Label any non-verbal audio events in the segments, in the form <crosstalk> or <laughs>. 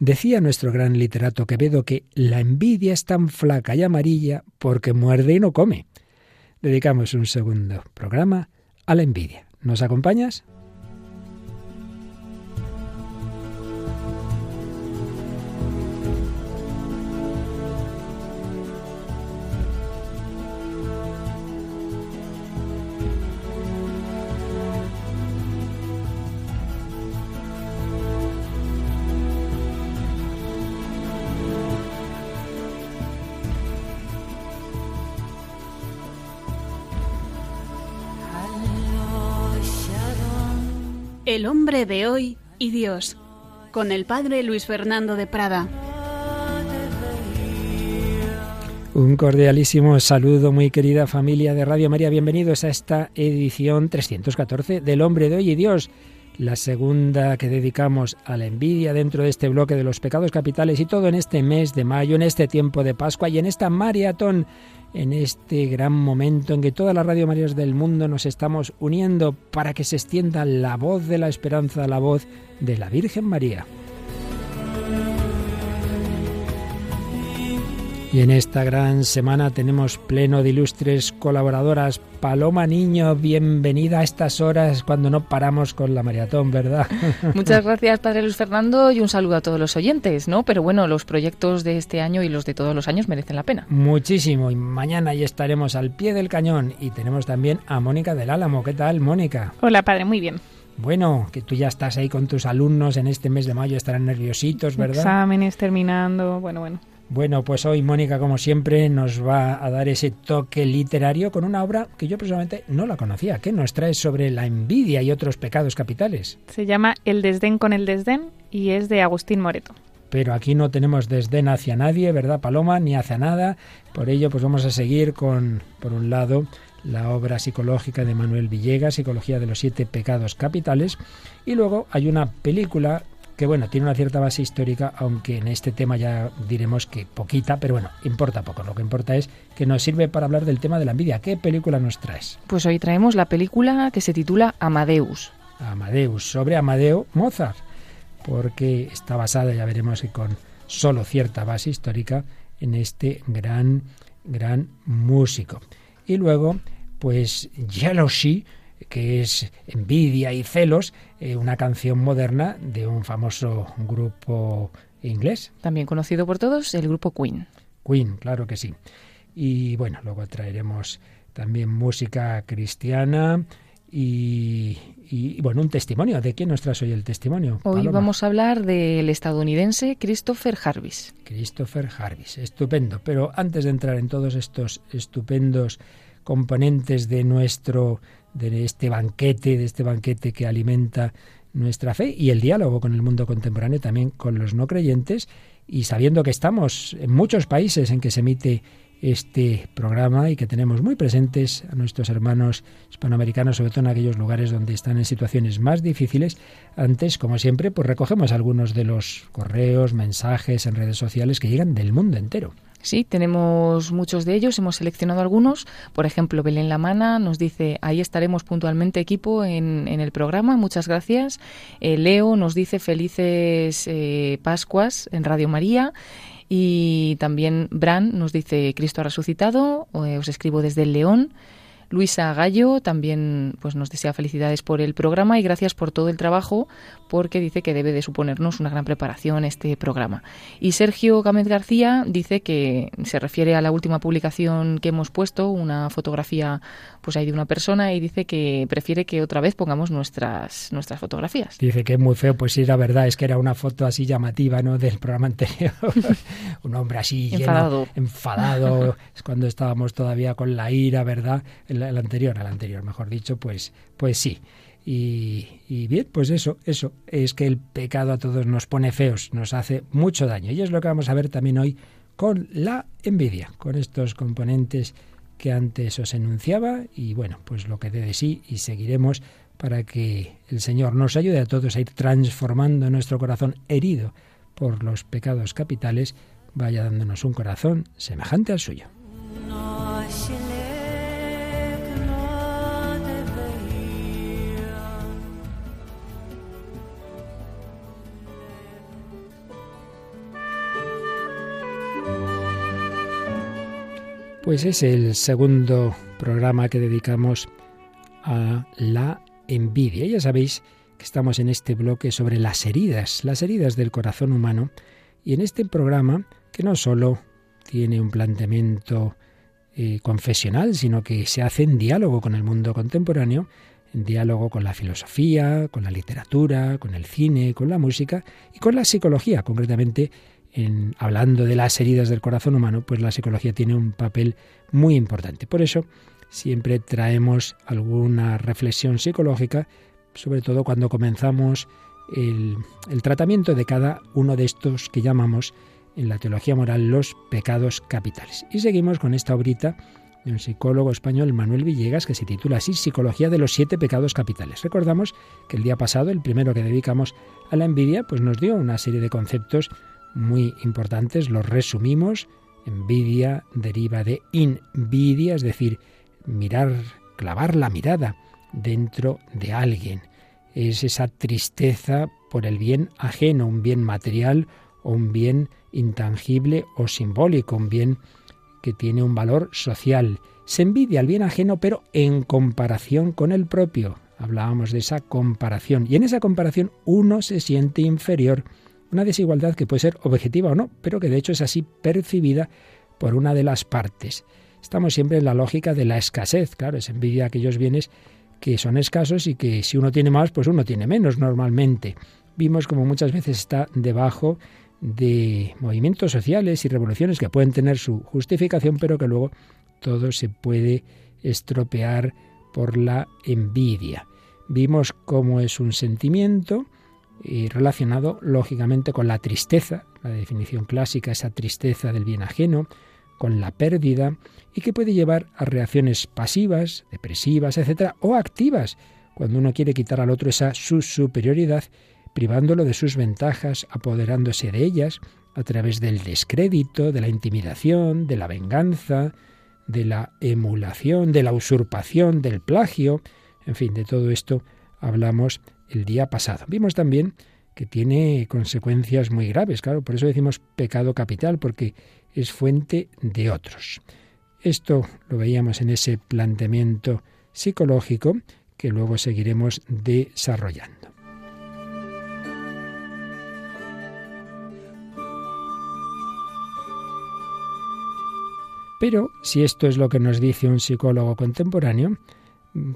Decía nuestro gran literato Quevedo que la envidia es tan flaca y amarilla porque muerde y no come. Dedicamos un segundo programa a la envidia. ¿Nos acompañas? El hombre de hoy y Dios, con el padre Luis Fernando de Prada. Un cordialísimo saludo, muy querida familia de Radio María. Bienvenidos a esta edición 314 del Hombre de Hoy y Dios, la segunda que dedicamos a la envidia dentro de este bloque de los pecados capitales y todo en este mes de mayo, en este tiempo de Pascua y en esta maratón en este gran momento en que todas las Radio Marías del mundo nos estamos uniendo para que se extienda la voz de la esperanza, la voz de la Virgen María. Y en esta gran semana tenemos pleno de ilustres colaboradoras. Paloma Niño, bienvenida a estas horas cuando no paramos con la maratón, ¿verdad? <laughs> Muchas gracias, Padre Luis Fernando, y un saludo a todos los oyentes, ¿no? Pero bueno, los proyectos de este año y los de todos los años merecen la pena. Muchísimo, y mañana ya estaremos al pie del cañón y tenemos también a Mónica del Álamo. ¿Qué tal, Mónica? Hola, Padre, muy bien. Bueno, que tú ya estás ahí con tus alumnos en este mes de mayo, estarán nerviositos, ¿verdad? Exámenes terminando, bueno, bueno. Bueno, pues hoy Mónica, como siempre, nos va a dar ese toque literario con una obra que yo personalmente no la conocía. ¿Qué nos trae sobre la envidia y otros pecados capitales? Se llama El desdén con el desdén y es de Agustín Moreto. Pero aquí no tenemos desdén hacia nadie, ¿verdad, Paloma? Ni hacia nada. Por ello, pues vamos a seguir con, por un lado, la obra psicológica de Manuel Villegas, Psicología de los Siete Pecados Capitales. Y luego hay una película que bueno, tiene una cierta base histórica, aunque en este tema ya diremos que poquita, pero bueno, importa poco. Lo que importa es que nos sirve para hablar del tema de la envidia. ¿Qué película nos traes? Pues hoy traemos la película que se titula Amadeus. Amadeus, sobre Amadeo Mozart, porque está basada, ya veremos que con solo cierta base histórica, en este gran, gran músico. Y luego, pues Jealousy, que es envidia y celos, eh, una canción moderna de un famoso grupo inglés. También conocido por todos, el grupo Queen. Queen, claro que sí. Y bueno, luego traeremos también música cristiana y, y, bueno, un testimonio. ¿De quién nos traes hoy el testimonio? Hoy vamos a hablar del estadounidense Christopher Jarvis. Christopher Jarvis, estupendo. Pero antes de entrar en todos estos estupendos componentes de nuestro de este banquete, de este banquete que alimenta nuestra fe y el diálogo con el mundo contemporáneo, también con los no creyentes, y sabiendo que estamos en muchos países en que se emite este programa y que tenemos muy presentes a nuestros hermanos hispanoamericanos, sobre todo en aquellos lugares donde están en situaciones más difíciles. Antes, como siempre, pues recogemos algunos de los correos, mensajes en redes sociales que llegan del mundo entero. Sí, tenemos muchos de ellos, hemos seleccionado algunos. Por ejemplo, Belén Lamana nos dice, ahí estaremos puntualmente equipo en, el programa, muchas gracias. Eh, Leo nos dice felices eh, Pascuas en Radio María. Y también Bran nos dice Cristo ha resucitado, eh, os escribo desde el León. Luisa Gallo también pues nos desea felicidades por el programa y gracias por todo el trabajo porque dice que debe de suponernos una gran preparación este programa. Y Sergio Gámez García dice que se refiere a la última publicación que hemos puesto, una fotografía pues ahí de una persona y dice que prefiere que otra vez pongamos nuestras nuestras fotografías. Dice que es muy feo, pues sí, la verdad es que era una foto así llamativa, ¿no? del programa anterior. <laughs> Un hombre así enfadado. enfadado, <laughs> es cuando estábamos todavía con la ira, ¿verdad? el, anterior, al anterior, mejor dicho, pues, pues sí. Y, bien, pues eso, eso, es que el pecado a todos nos pone feos, nos hace mucho daño. Y es lo que vamos a ver también hoy con la envidia, con estos componentes que antes os enunciaba y bueno, pues lo que dé de sí y seguiremos para que el Señor nos ayude a todos a ir transformando nuestro corazón herido por los pecados capitales, vaya dándonos un corazón semejante al suyo. Pues es el segundo programa que dedicamos a la envidia. Ya sabéis que estamos en este bloque sobre las heridas, las heridas del corazón humano, y en este programa, que no solo tiene un planteamiento eh, confesional, sino que se hace en diálogo con el mundo contemporáneo, en diálogo con la filosofía, con la literatura, con el cine, con la música y con la psicología, concretamente en, hablando de las heridas del corazón humano, pues la psicología tiene un papel muy importante. Por eso siempre traemos alguna reflexión psicológica, sobre todo cuando comenzamos el, tratamiento de cada uno de estos que llamamos en la teología moral los pecados capitales. Y seguimos con esta obrita de un psicólogo español, Manuel Villegas, que se titula así Psicología de los siete pecados capitales. Recordamos que el día pasado, el primero que dedicamos a la envidia, pues nos dio una serie de conceptos muy importantes, los resumimos. Envidia deriva de invidia, es decir, mirar, clavar la mirada dentro de alguien. Es esa tristeza por el bien ajeno, un bien material o un bien intangible o simbólico, un bien que tiene un valor social. Se envidia al bien ajeno, pero en comparación con el propio. Hablábamos de esa comparación. Y en esa comparación uno se siente inferior una desigualdad que puede ser objetiva o no, pero que de hecho es así percibida por una de las partes. Estamos siempre en la lógica de la escasez, claro, es envidia aquellos bienes que son escasos y que si uno tiene más, pues uno tiene menos normalmente. Vimos como muchas veces está debajo de movimientos sociales y revoluciones que pueden tener su justificación, pero que luego todo se puede estropear por la envidia. Vimos cómo es un sentimiento y relacionado lógicamente con la tristeza, la definición clásica, esa tristeza del bien ajeno, con la pérdida y que puede llevar a reacciones pasivas, depresivas, etcétera, o activas, cuando uno quiere quitar al otro esa su superioridad, privándolo de sus ventajas, apoderándose de ellas a través del descrédito, de la intimidación, de la venganza, de la emulación, de la usurpación, del plagio, en fin, de todo esto hablamos el día pasado. Vimos también que tiene consecuencias muy graves, claro, por eso decimos pecado capital, porque es fuente de otros. Esto lo veíamos en ese planteamiento psicológico que luego seguiremos desarrollando. Pero si esto es lo que nos dice un psicólogo contemporáneo,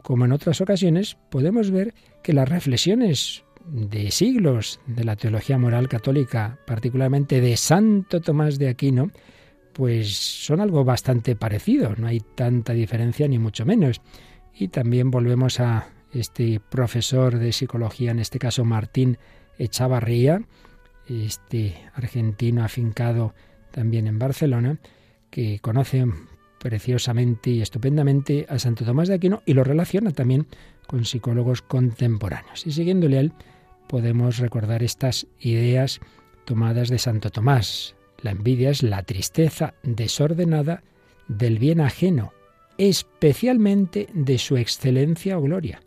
como en otras ocasiones, podemos ver que las reflexiones de siglos de la teología moral católica, particularmente de Santo Tomás de Aquino, pues son algo bastante parecido, no hay tanta diferencia ni mucho menos. Y también volvemos a este profesor de psicología, en este caso Martín Echavarría, este argentino afincado también en Barcelona, que conoce preciosamente y estupendamente a Santo Tomás de Aquino y lo relaciona también con psicólogos contemporáneos. Y siguiéndole a él, podemos recordar estas ideas tomadas de Santo Tomás. La envidia es la tristeza desordenada del bien ajeno, especialmente de su excelencia o gloria.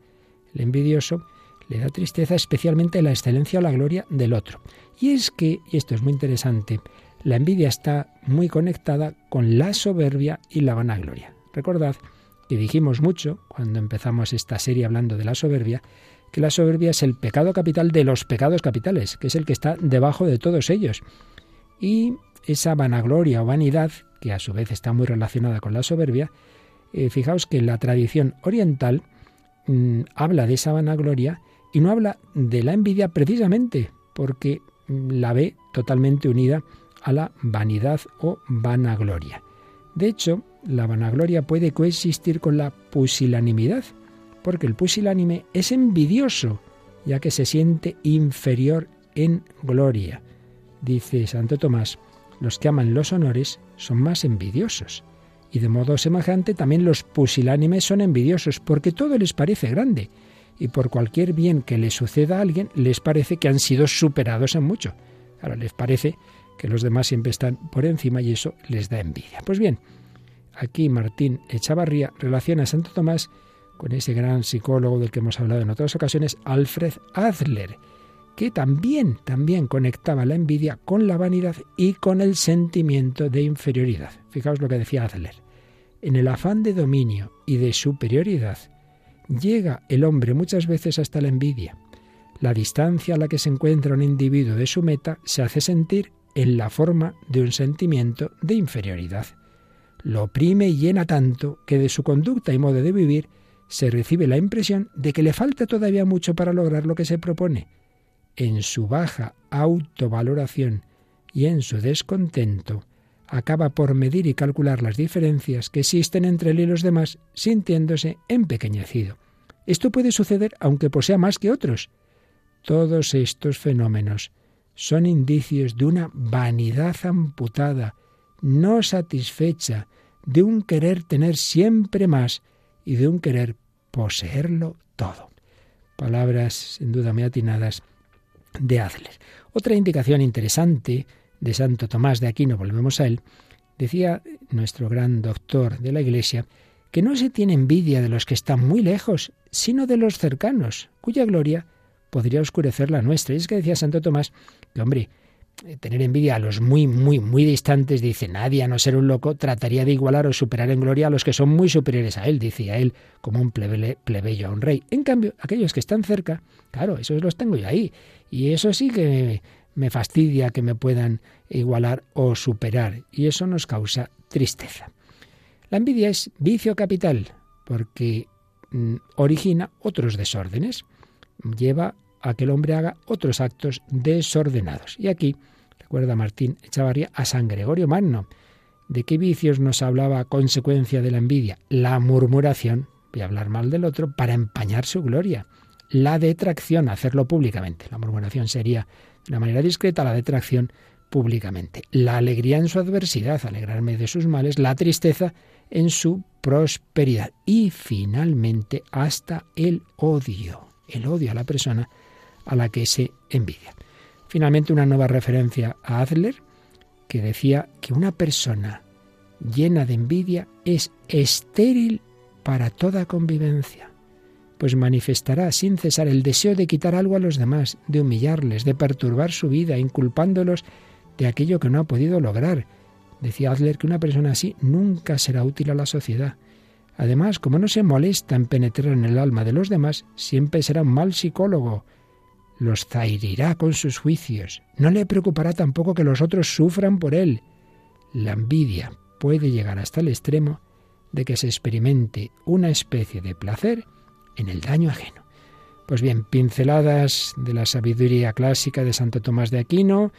El envidioso le da tristeza especialmente la excelencia o la gloria del otro. Y es que, y esto es muy interesante, la envidia está muy conectada con la soberbia y la vanagloria. Recordad que dijimos mucho cuando empezamos esta serie hablando de la soberbia, que la soberbia es el pecado capital de los pecados capitales, que es el que está debajo de todos ellos. Y esa vanagloria o vanidad, que a su vez está muy relacionada con la soberbia, eh, fijaos que la tradición oriental mm, habla de esa vanagloria y no habla de la envidia precisamente porque mm, la ve totalmente unida a la vanidad o vanagloria. De hecho, la vanagloria puede coexistir con la pusilanimidad, porque el pusilánime es envidioso, ya que se siente inferior en gloria. Dice Santo Tomás, los que aman los honores son más envidiosos. Y de modo semejante también los pusilánimes son envidiosos, porque todo les parece grande, y por cualquier bien que les suceda a alguien les parece que han sido superados en mucho. Ahora les parece que los demás siempre están por encima y eso les da envidia. Pues bien, aquí Martín Echavarría relaciona a Santo Tomás con ese gran psicólogo del que hemos hablado en otras ocasiones, Alfred Adler, que también, también conectaba la envidia con la vanidad y con el sentimiento de inferioridad. Fijaos lo que decía Adler. en el afán de dominio y de superioridad, llega el hombre muchas veces hasta la envidia. La distancia a la que se encuentra un individuo de su meta se hace sentir en la forma de un sentimiento de inferioridad. Lo oprime y llena tanto que de su conducta y modo de vivir se recibe la impresión de que le falta todavía mucho para lograr lo que se propone. En su baja autovaloración y en su descontento, acaba por medir y calcular las diferencias que existen entre él y los demás, sintiéndose empequeñecido. Esto puede suceder aunque posea más que otros. Todos estos fenómenos son indicios de una vanidad amputada, no satisfecha, de un querer tener siempre más y de un querer poseerlo todo. Palabras sin duda muy atinadas de Adler. Otra indicación interesante de Santo Tomás de Aquino, volvemos a él, decía nuestro gran doctor de la Iglesia, que no se tiene envidia de los que están muy lejos, sino de los cercanos, cuya gloria podría oscurecer la nuestra. Y es que decía Santo Tomás que, hombre, tener envidia a los muy, muy, muy distantes, dice nadie, a no ser un loco, trataría de igualar o superar en gloria a los que son muy superiores a él, decía él, como un plebeyo a un rey. En cambio, aquellos que están cerca, claro, esos los tengo yo ahí. Y eso sí que me fastidia que me puedan igualar o superar, y eso nos causa tristeza. La envidia es vicio capital, porque mm, origina otros desórdenes, lleva a que el hombre haga otros actos desordenados. Y aquí, recuerda Martín Echavarría, a San Gregorio Magno. ¿De qué vicios nos hablaba a consecuencia de la envidia? La murmuración, voy a hablar mal del otro, para empañar su gloria. La detracción, hacerlo públicamente. La murmuración sería de una manera discreta, la detracción públicamente. La alegría en su adversidad, alegrarme de sus males, la tristeza en su prosperidad. Y finalmente hasta el odio, el odio a la persona a la que se envidia. Finalmente una nueva referencia a Adler, que decía que una persona llena de envidia es estéril para toda convivencia pues manifestará sin cesar el deseo de quitar algo a los demás, de humillarles, de perturbar su vida, inculpándolos de aquello que no ha podido lograr. Decía Adler que una persona así nunca será útil a la sociedad. Además, como no se molesta en penetrar en el alma de los demás, siempre será un mal psicólogo. Los zairirá con sus juicios. No le preocupará tampoco que los otros sufran por él. La envidia puede llegar hasta el extremo de que se experimente una especie de placer en el daño ajeno. Pues bien, pinceladas de la sabiduría clásica de Santo Tomás de Aquino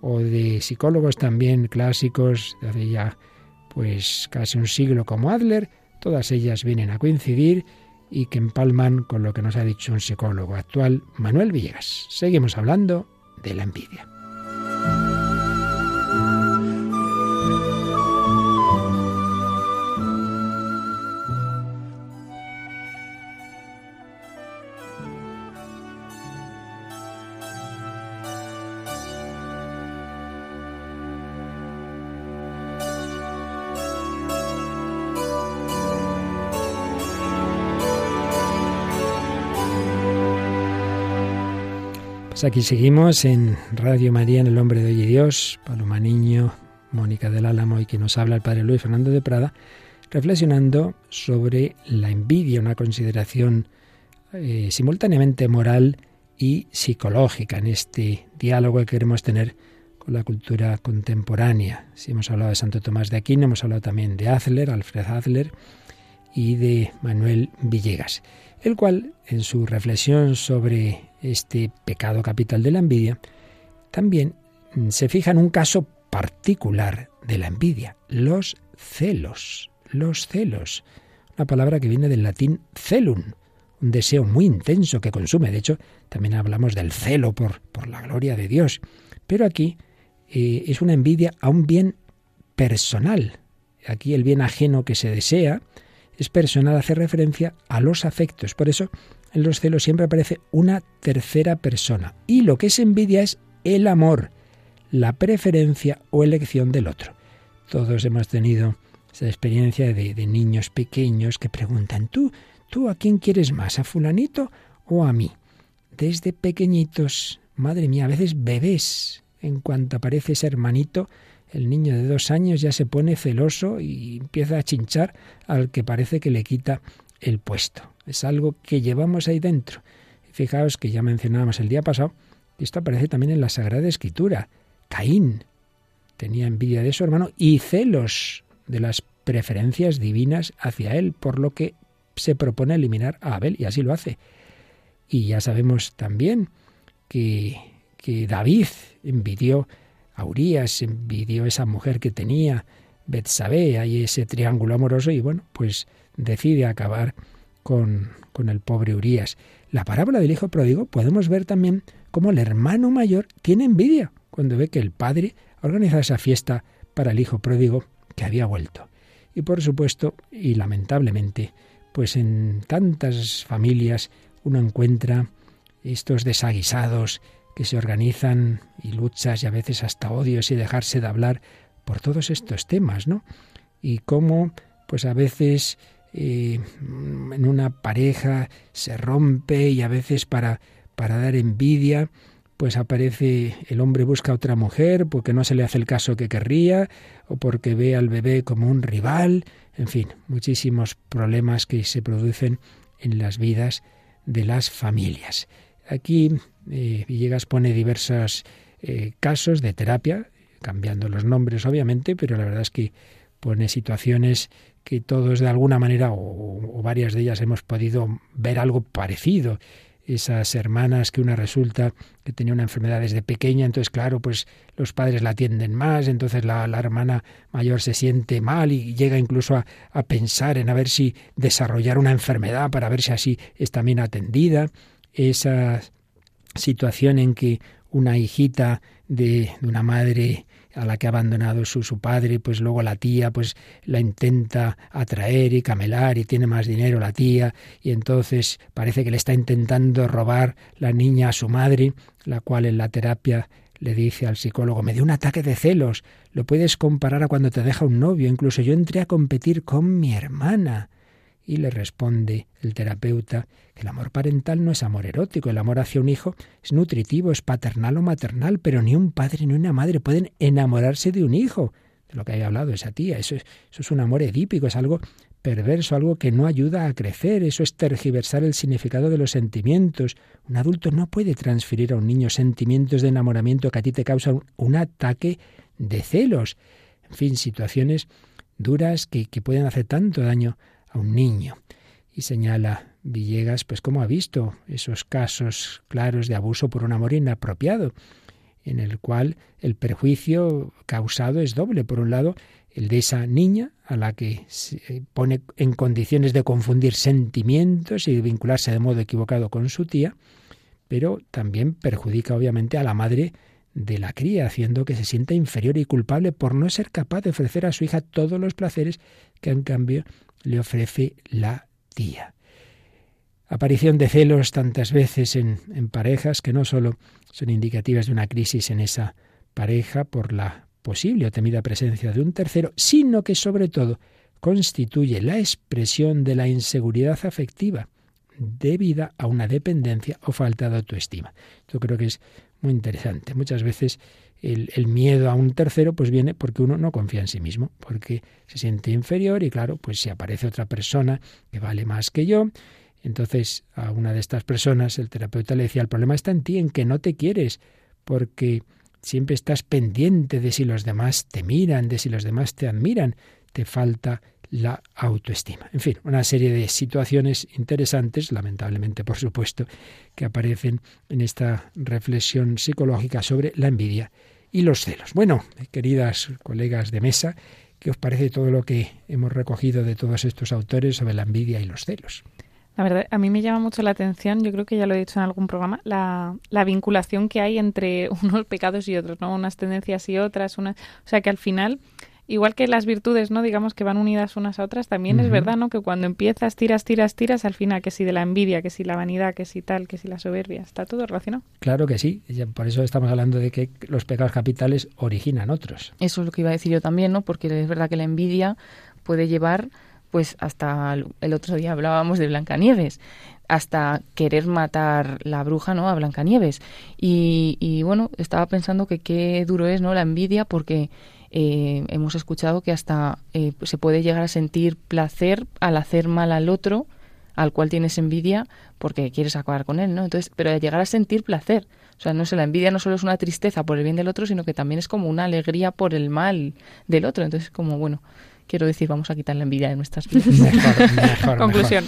o de psicólogos también clásicos de hace ya pues casi un siglo como Adler, todas ellas vienen a coincidir y que empalman con lo que nos ha dicho un psicólogo actual, Manuel Villegas. Seguimos hablando de la envidia. Pues aquí seguimos en Radio María, en El Hombre de Hoy Dios, Paloma Niño, Mónica del Álamo y que nos habla el Padre Luis Fernando de Prada, reflexionando sobre la envidia, una consideración eh, simultáneamente moral y psicológica en este diálogo que queremos tener con la cultura contemporánea. Si hemos hablado de Santo Tomás de Aquino, hemos hablado también de Adler, Alfred Adler y de Manuel Villegas, el cual en su reflexión sobre este pecado capital de la envidia, también mm, se fija en un caso particular de la envidia, los celos, los celos, una palabra que viene del latín celum, un deseo muy intenso que consume. De hecho, también hablamos del celo por, por la gloria de Dios. Pero aquí eh, es una envidia a un bien personal. Aquí el bien ajeno que se desea es personal, hace referencia a los afectos. Por eso en los celos siempre aparece una tercera persona. Y lo que es envidia es el amor, la preferencia o elección del otro. Todos hemos tenido esa experiencia de, niños pequeños que preguntan, ¿tú, tú a quién quieres más, a fulanito o a mí? Desde pequeñitos, madre mía, a veces bebés, en cuanto aparece ese hermanito, el niño de dos años ya se pone celoso y empieza a chinchar al que parece que le quita el puesto. Es algo que llevamos ahí dentro. Fijaos que ya mencionábamos el día pasado, que esto aparece también en la Sagrada Escritura. Caín tenía envidia de su hermano y celos de las preferencias divinas hacia él, por lo que se propone eliminar a Abel, y así lo hace. Y ya sabemos también que, que David envidió a Urias, envidió esa mujer que tenía, Betsabé, hay ese triángulo amoroso, y bueno, pues decide acabar con, con el pobre Urias. La parábola del hijo pródigo podemos ver también cómo el hermano mayor tiene envidia cuando ve que el padre organiza esa fiesta para el hijo pródigo que había vuelto. Y por supuesto, y lamentablemente, pues en tantas familias uno encuentra estos desaguisados que se organizan y luchas y a veces hasta odios y dejarse de hablar por todos estos temas, ¿no? Y cómo, pues a veces eh, en una pareja se rompe y a veces para, para dar envidia, pues aparece el hombre busca a otra mujer porque no se le hace el caso que querría o porque ve al bebé como un rival, en fin, muchísimos problemas que se producen en las vidas de las familias. Aquí eh, Villegas pone diversos eh, casos de terapia, cambiando los nombres obviamente, pero la verdad es que pone situaciones que todos de alguna manera o, o varias de ellas hemos podido ver algo parecido esas hermanas que una resulta que tenía una enfermedad desde pequeña, entonces claro, pues los padres la atienden más, entonces la, hermana mayor se siente mal y llega incluso a, a, pensar en a ver si desarrollar una enfermedad para ver si así es también atendida. Esa situación en que una hijita de, de una madre a la que ha abandonado su, su padre, pues luego la tía pues la intenta atraer y camelar y tiene más dinero la tía y entonces parece que le está intentando robar la niña a su madre, la cual en la terapia le dice al psicólogo, me dio un ataque de celos, lo puedes comparar a cuando te deja un novio, incluso yo entré a competir con mi hermana. Y le responde el terapeuta que el amor parental no es amor erótico, el amor hacia un hijo es nutritivo, es paternal o maternal, pero ni un padre ni una madre pueden enamorarse de un hijo, de lo que había hablado esa tía. Eso es, eso es un amor edípico, es algo perverso, algo que no ayuda a crecer, eso es tergiversar el significado de los sentimientos. Un adulto no puede transferir a un niño sentimientos de enamoramiento que a ti te causan un ataque de celos. En fin, situaciones duras que, que pueden hacer tanto daño a un niño. Y señala Villegas, pues cómo ha visto esos casos claros de abuso por un amor inapropiado, en el cual el perjuicio causado es doble. Por un lado, el de esa niña a la que se pone en condiciones de confundir sentimientos y vincularse de modo equivocado con su tía, pero también perjudica obviamente a la madre de la cría, haciendo que se sienta inferior y culpable por no ser capaz de ofrecer a su hija todos los placeres que en cambio le ofrece la tía. Aparición de celos tantas veces en, parejas que no solo son indicativas de una crisis en esa pareja por la posible o temida presencia de un tercero, sino que sobre todo constituye la expresión de la inseguridad afectiva debida a una dependencia o falta de autoestima. Yo creo que es muy interesante. Muchas veces el, miedo a un tercero pues viene porque uno no confía en sí mismo, porque se siente inferior y claro, pues si aparece otra persona que vale más que yo, entonces a una de estas personas el terapeuta le decía, el problema está en ti, en que no te quieres, porque siempre estás pendiente de si los demás te miran, de si los demás te admiran, te falta la autoestima. En fin, una serie de situaciones interesantes, lamentablemente por supuesto, que aparecen en esta reflexión psicológica sobre la envidia y los celos. Bueno, queridas colegas de mesa, ¿qué os parece todo lo que hemos recogido de todos estos autores sobre la envidia y los celos? La verdad, a mí me llama mucho la atención, yo creo que ya lo he dicho en algún programa, la, la vinculación que hay entre <laughs> unos pecados y otros, ¿no? Unas tendencias y otras, una, o sea que al final igual que las virtudes, ¿no? Digamos que van unidas unas a otras, también es verdad, ¿no? Que cuando empiezas, tiras, tiras, tiras, al final, que si de la envidia, que si la vanidad, que si tal, que si la soberbia, está todo relacionado. Claro que sí, por eso estamos hablando de que los pecados capitales originan otros. Eso es lo que iba a decir yo también, ¿no? Porque es verdad que la envidia puede llevar, pues hasta el otro día hablábamos de Blancanieves, hasta querer matar la bruja, ¿no? A Blancanieves. Y, y bueno, estaba pensando que qué duro es, ¿no? La envidia, porque eh, hemos escuchado que hasta eh, se puede llegar a sentir placer al hacer mal al otro, al cual tienes envidia porque quieres acabar con él, ¿no? Entonces, pero llegar a sentir placer. O sea, no sé, la envidia no solo es una tristeza por el bien del otro, sino que también es como una alegría por el mal del otro. Entonces, como, bueno, quiero decir, vamos a quitar la envidia de nuestras vidas. <laughs> Conclusión.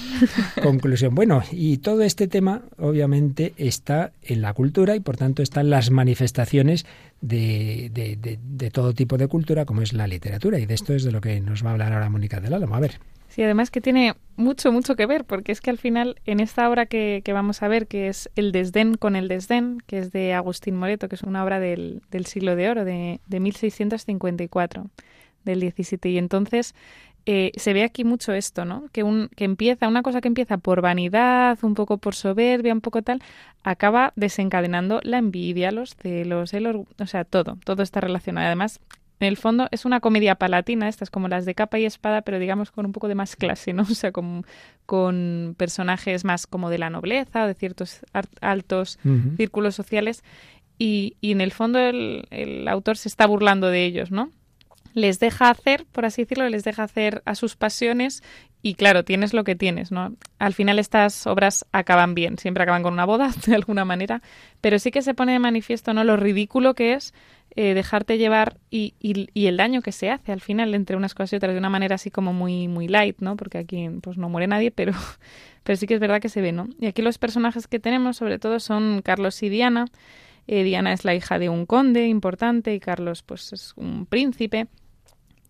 Conclusión. Bueno, y todo este tema obviamente está en la cultura y por tanto están las manifestaciones de, de, todo tipo de cultura como es la literatura. Y de esto es de lo que nos va a hablar ahora Mónica del Álamo. A ver. Sí, además que tiene mucho, mucho que ver, porque es que al final, en esta obra que, que, vamos a ver, que es El desdén con el desdén, que es de Agustín Moreto, que es una obra del, del siglo de oro, de, de 1654 del 17. Y entonces eh, se ve aquí mucho esto, ¿no? Que, un, que empieza, una cosa que empieza por vanidad, un poco por soberbia, un poco tal, acaba desencadenando la envidia, los celos, el o sea, todo, todo está relacionado. Además, en el fondo es una comedia palatina, estas como las de capa y espada, pero digamos con un poco de más clase, ¿no? <laughs> O sea, con, con personajes más como de la nobleza o de ciertos altos círculos sociales. Y, y, en el fondo el, el autor se está burlando de ellos, ¿no? Les deja hacer, por así decirlo, les deja hacer a sus pasiones y claro, tienes lo que tienes, ¿no? Al final estas obras acaban bien, siempre acaban con una boda <laughs> de alguna manera, pero sí que se pone de manifiesto, ¿no? Lo ridículo que es eh, dejarte llevar y, y, el daño que se hace al final entre unas cosas y otras de una manera así como muy muy light, ¿no? Porque aquí pues no muere nadie, pero <laughs> pero sí que es verdad que se ve, ¿no? Y aquí los personajes que tenemos sobre todo son Carlos y Diana. Eh, Diana es la hija de un conde importante y Carlos pues es un príncipe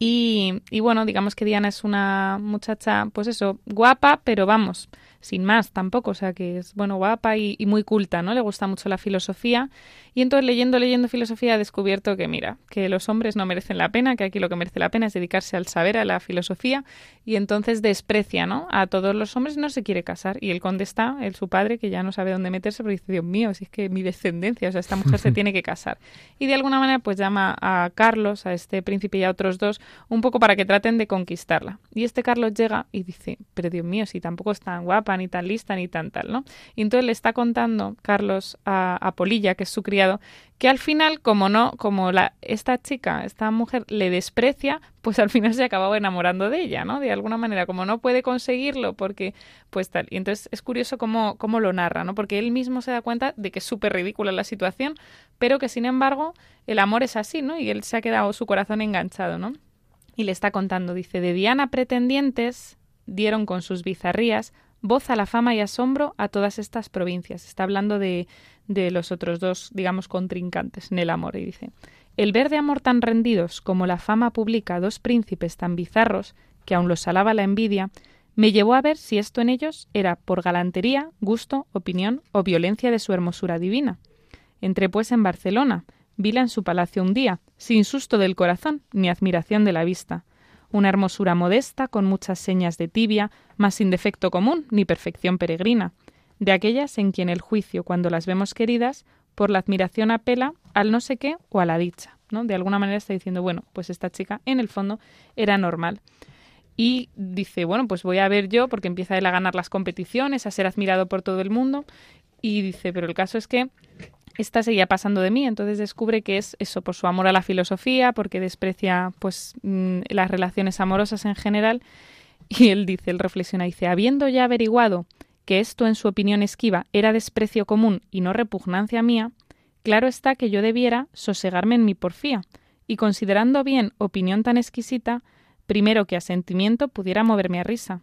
y, bueno, digamos que Diana es una muchacha, pues eso, guapa, pero vamos, sin más tampoco, o sea que es, bueno, guapa y, muy culta, ¿no? Le gusta mucho la filosofía y entonces leyendo, leyendo filosofía ha descubierto que, mira, que los hombres no merecen la pena, que aquí lo que merece la pena es dedicarse al saber, a la filosofía y entonces desprecia, ¿no? A todos los hombres no se quiere casar y el conde está, el su padre, que ya no sabe dónde meterse, pero dice, Dios mío, si es que mi descendencia, o sea, esta mujer se <laughs> tiene que casar. Y de alguna manera pues llama a Carlos, a este príncipe y a otros dos, un poco para que traten de conquistarla. Y este Carlos llega y dice, pero Dios mío, si tampoco es tan guapa ni tan lista, ni tan tal, ¿no? Y entonces le está contando Carlos a, Polilla, que es su criado, que al final, como no, como la, esta chica, esta mujer le desprecia, pues al final se acababa enamorando de ella, ¿no? De alguna manera, como no puede conseguirlo, porque, pues tal. Y entonces es curioso cómo, cómo lo narra, ¿no? Porque él mismo se da cuenta de que es súper ridícula la situación, pero que sin embargo el amor es así, ¿no? Y él se ha quedado su corazón enganchado, ¿no? Y le está contando, dice, de Diana pretendientes dieron con sus bizarrías voz a la fama y asombro a todas estas provincias. Está hablando de, de los otros dos, digamos, contrincantes en el amor, y dice El ver de amor tan rendidos como la fama publica dos príncipes tan bizarros, que aun los alaba la envidia, me llevó a ver si esto en ellos era por galantería, gusto, opinión o violencia de su hermosura divina. Entré pues en Barcelona, vila en su palacio un día, sin susto del corazón ni admiración de la vista una hermosura modesta, con muchas señas de tibia, mas sin defecto común ni perfección peregrina, de aquellas en quien el juicio, cuando las vemos queridas, por la admiración apela al no sé qué o a la dicha. ¿no? De alguna manera está diciendo, bueno, pues esta chica en el fondo era normal. Y dice, bueno, pues voy a ver yo, porque empieza él a ganar las competiciones, a ser admirado por todo el mundo. Y dice, pero el caso es que esta seguía pasando de mí, entonces descubre que es eso, por su amor a la filosofía, porque desprecia pues mm, las relaciones amorosas en general. Y él dice, él reflexiona, dice, habiendo ya averiguado que esto en su opinión esquiva era desprecio común y no repugnancia mía, claro está que yo debiera sosegarme en mi porfía, y considerando bien opinión tan exquisita, primero que a sentimiento pudiera moverme a risa,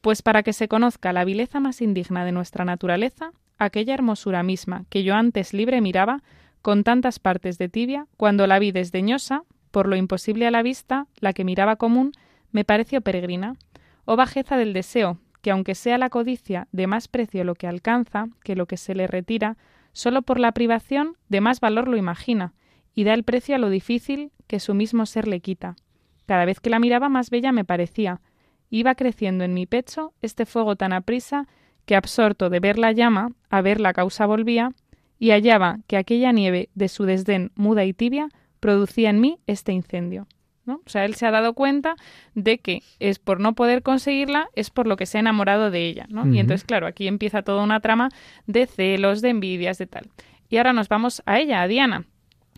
pues para que se conozca la vileza más indigna de nuestra naturaleza, aquella hermosura misma que yo antes libre miraba, con tantas partes de tibia, cuando la vi desdeñosa, por lo imposible a la vista, la que miraba común, me pareció peregrina. Oh bajeza del deseo, que aunque sea la codicia de más precio lo que alcanza que lo que se le retira, sólo por la privación de más valor lo imagina, y da el precio a lo difícil que su mismo ser le quita. Cada vez que la miraba más bella me parecía. Iba creciendo en mi pecho este fuego tan aprisa que absorto de ver la llama, a ver la causa volvía, y hallaba que aquella nieve de su desdén muda y tibia producía en mí este incendio. ¿no? O sea, él se ha dado cuenta de que es por no poder conseguirla, es por lo que se ha enamorado de ella, ¿no? Y entonces, claro, aquí empieza toda una trama de celos, de envidias, de tal. Y ahora nos vamos a ella, a Diana.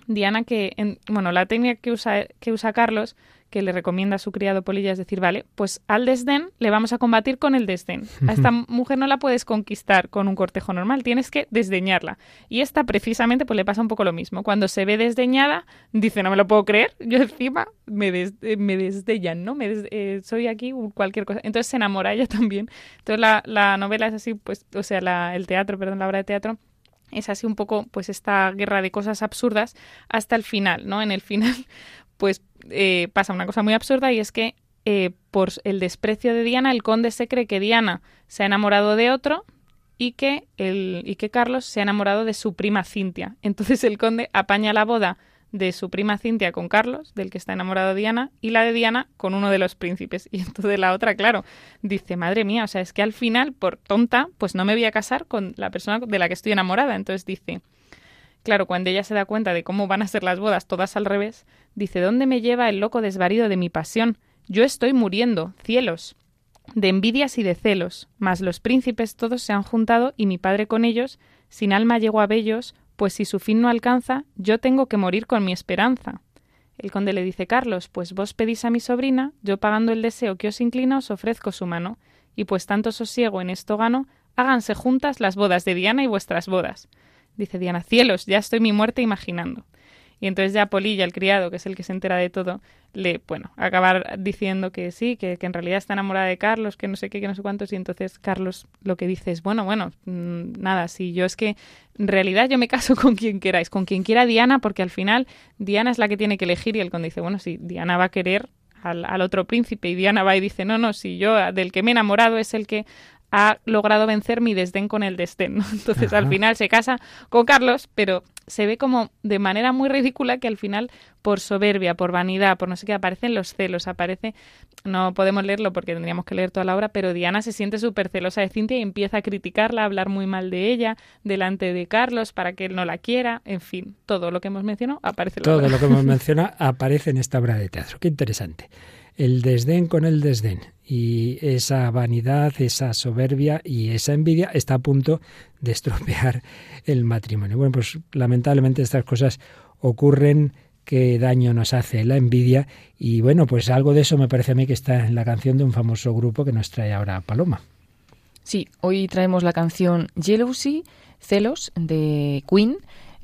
Diana que, en, bueno, la técnica que usa, que usa Carlos que le recomienda a su criado Polilla es decir, vale, pues al desdén le vamos a combatir con el desdén. A esta <laughs> mujer no la puedes conquistar con un cortejo normal, tienes que desdeñarla. Y esta precisamente pues le pasa un poco lo mismo. Cuando se ve desdeñada, dice, no me lo puedo creer, yo encima me, eh, me desdeñan, ¿no? Me eh, soy aquí cualquier cosa. Entonces se enamora ella <laughs> también. Entonces la, la novela es así, pues, o sea, la, el teatro, perdón, la obra de teatro es así un poco pues esta guerra de cosas absurdas hasta el final, ¿no? En el final <laughs> pues eh, pasa una cosa muy absurda y es que eh, por el desprecio de Diana, el conde se cree que Diana se ha enamorado de otro y que, el, y que Carlos se ha enamorado de su prima Cintia. Entonces el conde apaña la boda de su prima Cintia con Carlos, del que está enamorado Diana, y la de Diana con uno de los príncipes. <laughs> Y entonces la otra, claro, dice, madre mía, o sea, es que al final, por tonta, pues no me voy a casar con la persona de la que estoy enamorada. Entonces dice, Claro, cuando ella se da cuenta de cómo van a ser las bodas todas al revés, dice ¿Dónde me lleva el loco desvarío de mi pasión? Yo estoy muriendo, cielos. De envidias y de celos, mas los príncipes todos se han juntado y mi padre con ellos, sin alma llego a bellos, pues si su fin no alcanza, yo tengo que morir con mi esperanza. El conde le dice Carlos, pues vos pedís a mi sobrina, yo pagando el deseo que os inclina os ofrezco su mano, y pues tanto sosiego en esto gano, háganse juntas las bodas de Diana y vuestras bodas. Dice Diana, cielos, ya estoy mi muerte imaginando. Y entonces ya Polilla, el criado, que es el que se entera de todo, le, bueno, acabar diciendo que sí, que, en realidad está enamorada de Carlos, que no sé qué, que no sé cuántos, y entonces Carlos lo que dice es, bueno, bueno, mm, nada, si yo es que en realidad yo me caso <laughs> con quien queráis, con quien quiera Diana, porque al final Diana es la que tiene que elegir y el conde dice, bueno, si Diana va a querer al, al otro príncipe y Diana va y dice, no, no, si yo del que me he enamorado es el que ha logrado vencer mi desdén con el desdén. <laughs> Entonces al final se casa con Carlos, pero se ve como de manera muy ridícula que al final por soberbia, por vanidad, por no sé qué, aparecen los celos, aparece, no podemos leerlo porque tendríamos que leer toda la obra, pero Diana se siente súper celosa de Cintia y empieza a criticarla, a hablar muy mal de ella delante de Carlos para que él no la quiera, en fin, todo lo que hemos mencionado aparece. En todo lo que hemos <laughs> mencionado aparece en esta obra de teatro, qué interesante el desdén con el desdén. Y esa vanidad, esa soberbia y esa envidia está a punto de estropear el matrimonio. Bueno, pues lamentablemente estas cosas ocurren qué daño nos hace la envidia y bueno, pues algo de eso me parece a mí que está en la canción de un famoso grupo que nos trae ahora Paloma. Sí, hoy traemos la canción Jealousy, Celos, de Queen,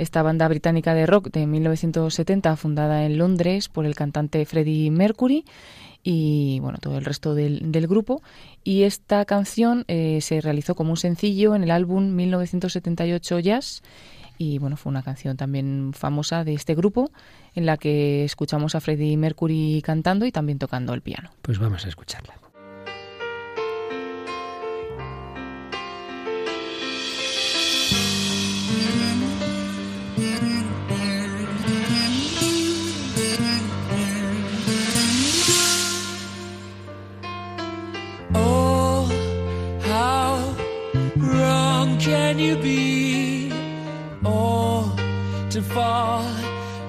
esta banda británica de rock de 1970 fundada en Londres por el cantante Freddie Mercury y bueno, todo el resto del, grupo. Y esta canción eh, se realizó como un sencillo en el álbum 1978 Jazz. Y bueno, fue una canción también famosa de este grupo en la que escuchamos a Freddie Mercury cantando y también tocando el piano. Pues vamos a escucharla. Can you be? Oh, to fall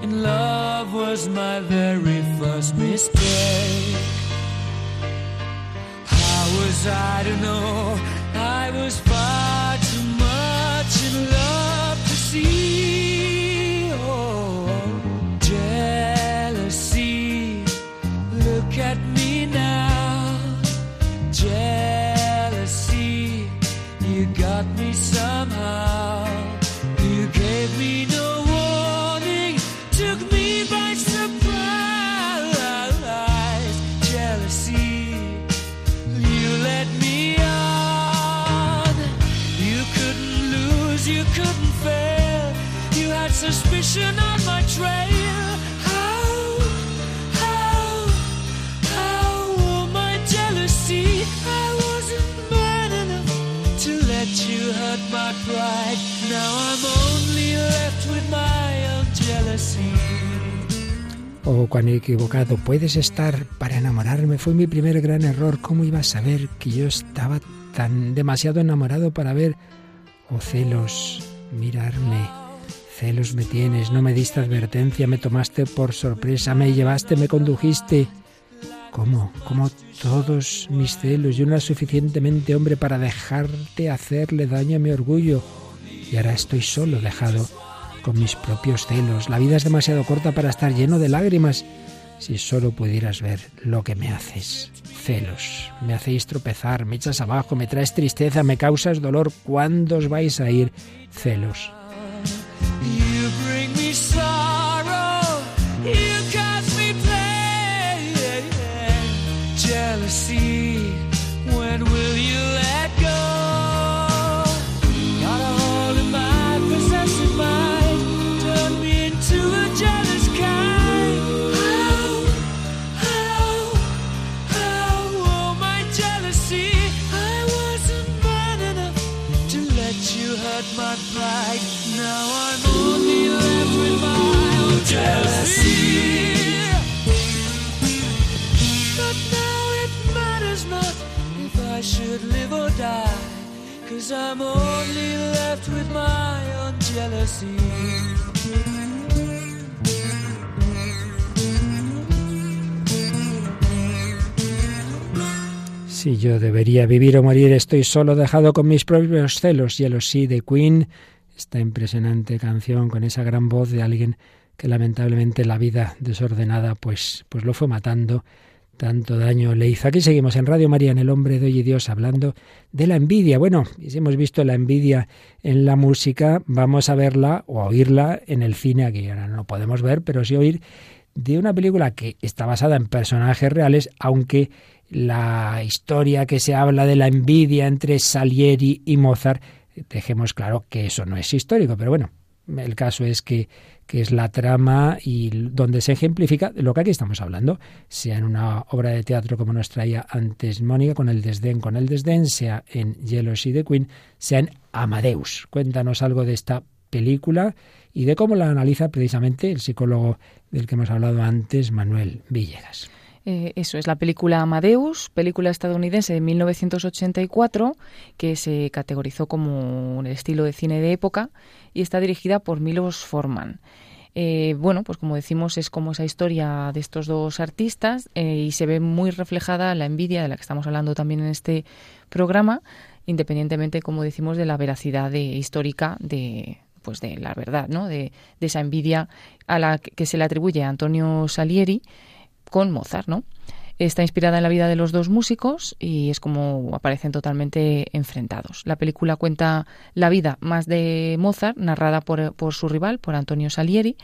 in love was my very first mistake. How was I to know I was far too much in love to see? Trail. Oh, cuán equivocado puedes estar para enamorarme. Fue mi primer gran error. ¿Cómo iba a saber que yo estaba tan demasiado enamorado para ver? Oh, celos, mirarme. Celos me tienes, no me diste advertencia, me tomaste por sorpresa, me llevaste, me condujiste. ¿Cómo? ¿Cómo todos mis celos? Yo no era suficientemente hombre para dejarte hacerle daño a mi orgullo. Y ahora estoy solo, dejado con mis propios celos. La vida es demasiado corta para estar lleno de lágrimas. Si solo pudieras ver lo que me haces. Celos. Me hacéis tropezar, me echas abajo, me traes tristeza, me causas dolor. ¿Cuándo os vais a ir? Celos. Si yo debería vivir o morir, estoy solo dejado con mis propios celos. sí de Queen, esta impresionante canción con esa gran voz de alguien que lamentablemente la vida desordenada pues, pues lo fue matando tanto daño le hizo. Aquí seguimos en Radio María, en El Hombre de Hoy y Dios, hablando de la envidia. Bueno, si hemos visto la envidia en la música, vamos a verla o a oírla en el cine, aquí ahora no podemos ver, pero sí oír de una película que está basada en personajes reales, aunque la historia que se habla de la envidia entre Salieri y Mozart, dejemos claro que eso no es histórico, pero bueno, el caso es que que es la trama y donde se ejemplifica lo que aquí estamos hablando, sea en una obra de teatro como nos traía antes Mónica, con el desdén, con el desdén, sea en Jealousy de Queen, sea en Amadeus. Cuéntanos algo de esta película y de cómo la analiza precisamente el psicólogo del que hemos hablado antes, Manuel Villegas. Eh, eso es la película Amadeus, película estadounidense de 1984, que se categorizó como un estilo de cine de época y está dirigida por Milos Forman. Eh, bueno, pues como decimos, es como esa historia de estos dos artistas eh, y se ve muy reflejada la envidia de la que estamos hablando también en este programa, independientemente, como decimos, de la veracidad histórica de, pues de la verdad, ¿no? De, de, esa envidia a la que se le atribuye a Antonio Salieri con Mozart, ¿no? Está inspirada en la vida de los dos músicos y es como aparecen totalmente enfrentados. La película cuenta la vida más de Mozart, narrada por, su rival, por Antonio Salieri,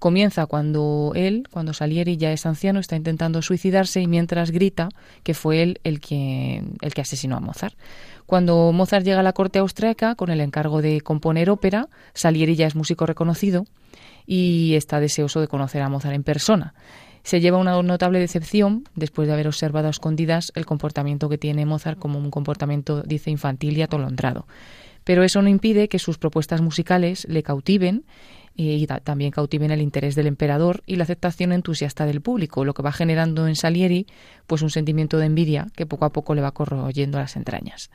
comienza cuando él, cuando Salieri ya es anciano, está intentando suicidarse y mientras grita que fue él el que, el que asesinó a Mozart. Cuando Mozart llega a la corte austriaca con el encargo de componer ópera, Salieri ya es músico reconocido y está deseoso de conocer a Mozart en persona se lleva una notable decepción después de haber observado a escondidas el comportamiento que tiene Mozart como un comportamiento, dice, infantil y atolondrado. Pero eso no impide que sus propuestas musicales le cautiven eh, y también cautiven el interés del emperador y la aceptación entusiasta del público, lo que va generando en Salieri pues un sentimiento de envidia que poco a poco le va corroyendo las entrañas.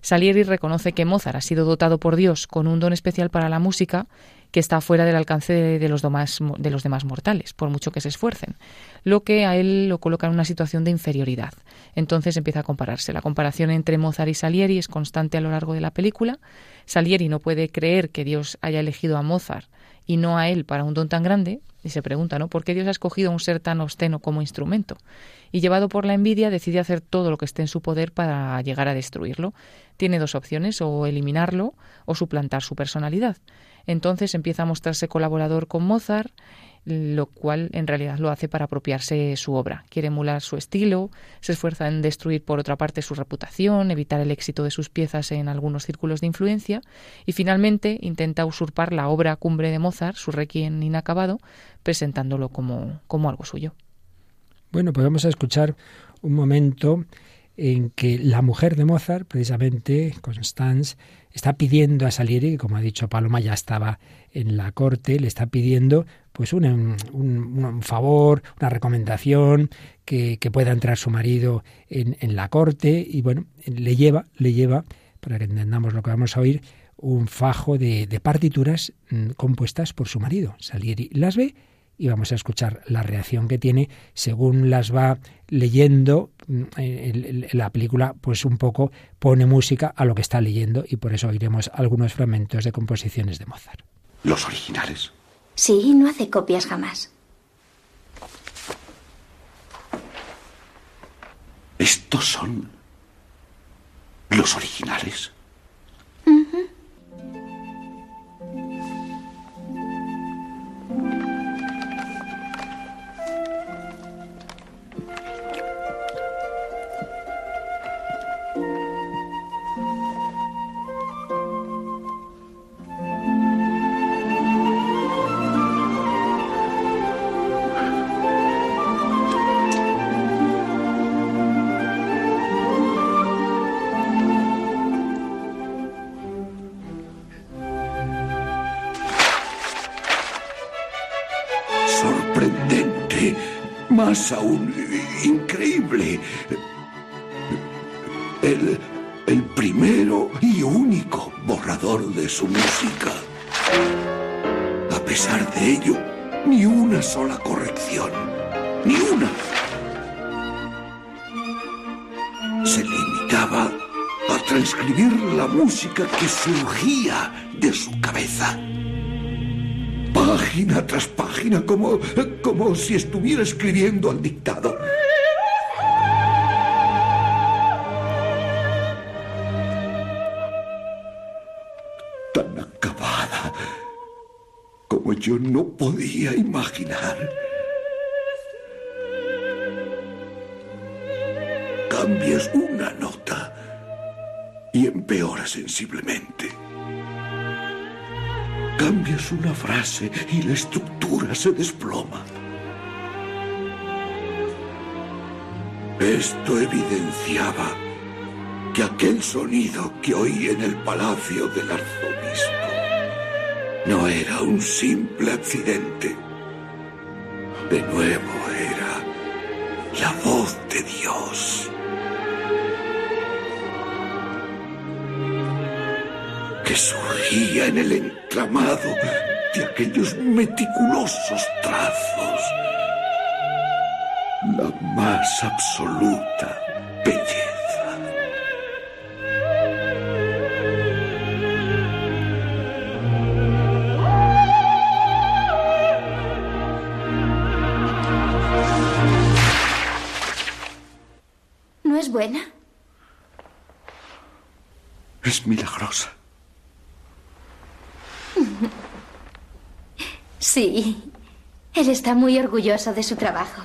Salieri reconoce que Mozart ha sido dotado por Dios con un don especial para la música que está fuera del alcance de los, demás, de los demás mortales, por mucho que se esfuercen, lo que a él lo coloca en una situación de inferioridad. Entonces empieza a compararse. La comparación entre Mozart y Salieri es constante a lo largo de la película. Salieri no puede creer que Dios haya elegido a Mozart y no a él para un don tan grande, y se pregunta, ¿no? ¿Por qué Dios ha escogido a un ser tan obsceno como instrumento? Y llevado por la envidia, decide hacer todo lo que esté en su poder para llegar a destruirlo. Tiene dos opciones, o eliminarlo o suplantar su personalidad. Entonces empieza a mostrarse colaborador con Mozart, lo cual en realidad lo hace para apropiarse su obra. Quiere emular su estilo, se esfuerza en destruir por otra parte su reputación, evitar el éxito de sus piezas en algunos círculos de influencia y finalmente intenta usurpar la obra cumbre de Mozart, su requiem inacabado, presentándolo como, como algo suyo. Bueno, pues vamos a escuchar un momento en que la mujer de Mozart, precisamente Constance, está pidiendo a Salieri, que como ha dicho Paloma ya estaba en la corte, le está pidiendo pues un, un, favor, una recomendación, que, pueda entrar su marido en, en, la corte y bueno, le lleva, le lleva, para que entendamos lo que vamos a oír, un fajo de, de partituras mm, compuestas por su marido. Salieri las ve y vamos a escuchar la reacción que tiene según las va leyendo. Mm, la película, pues un poco pone música a lo que está leyendo y por eso oiremos algunos fragmentos de composiciones de Mozart. ¿Los originales? Sí, no hace copias jamás. ¿Estos son los originales? Más aún increíble. El, el primero y único borrador de su música. A pesar de ello, ni una sola corrección. Ni una. Se limitaba a transcribir la música que surgía de su cabeza página tras página, como, como si estuviera escribiendo al dictado. Tan acabada como yo no podía imaginar. Cambias una nota y empeora sensiblemente. Cambias una frase y la estructura se desploma. Esto evidenciaba que aquel sonido que oí en el palacio del arzobispo no era un simple accidente. De nuevo era la voz de Dios. que en el entramado de aquellos meticulosos trazos. La más absoluta belleza. ¿No es buena? Es milagrosa. Sí, él está muy orgulloso de su trabajo.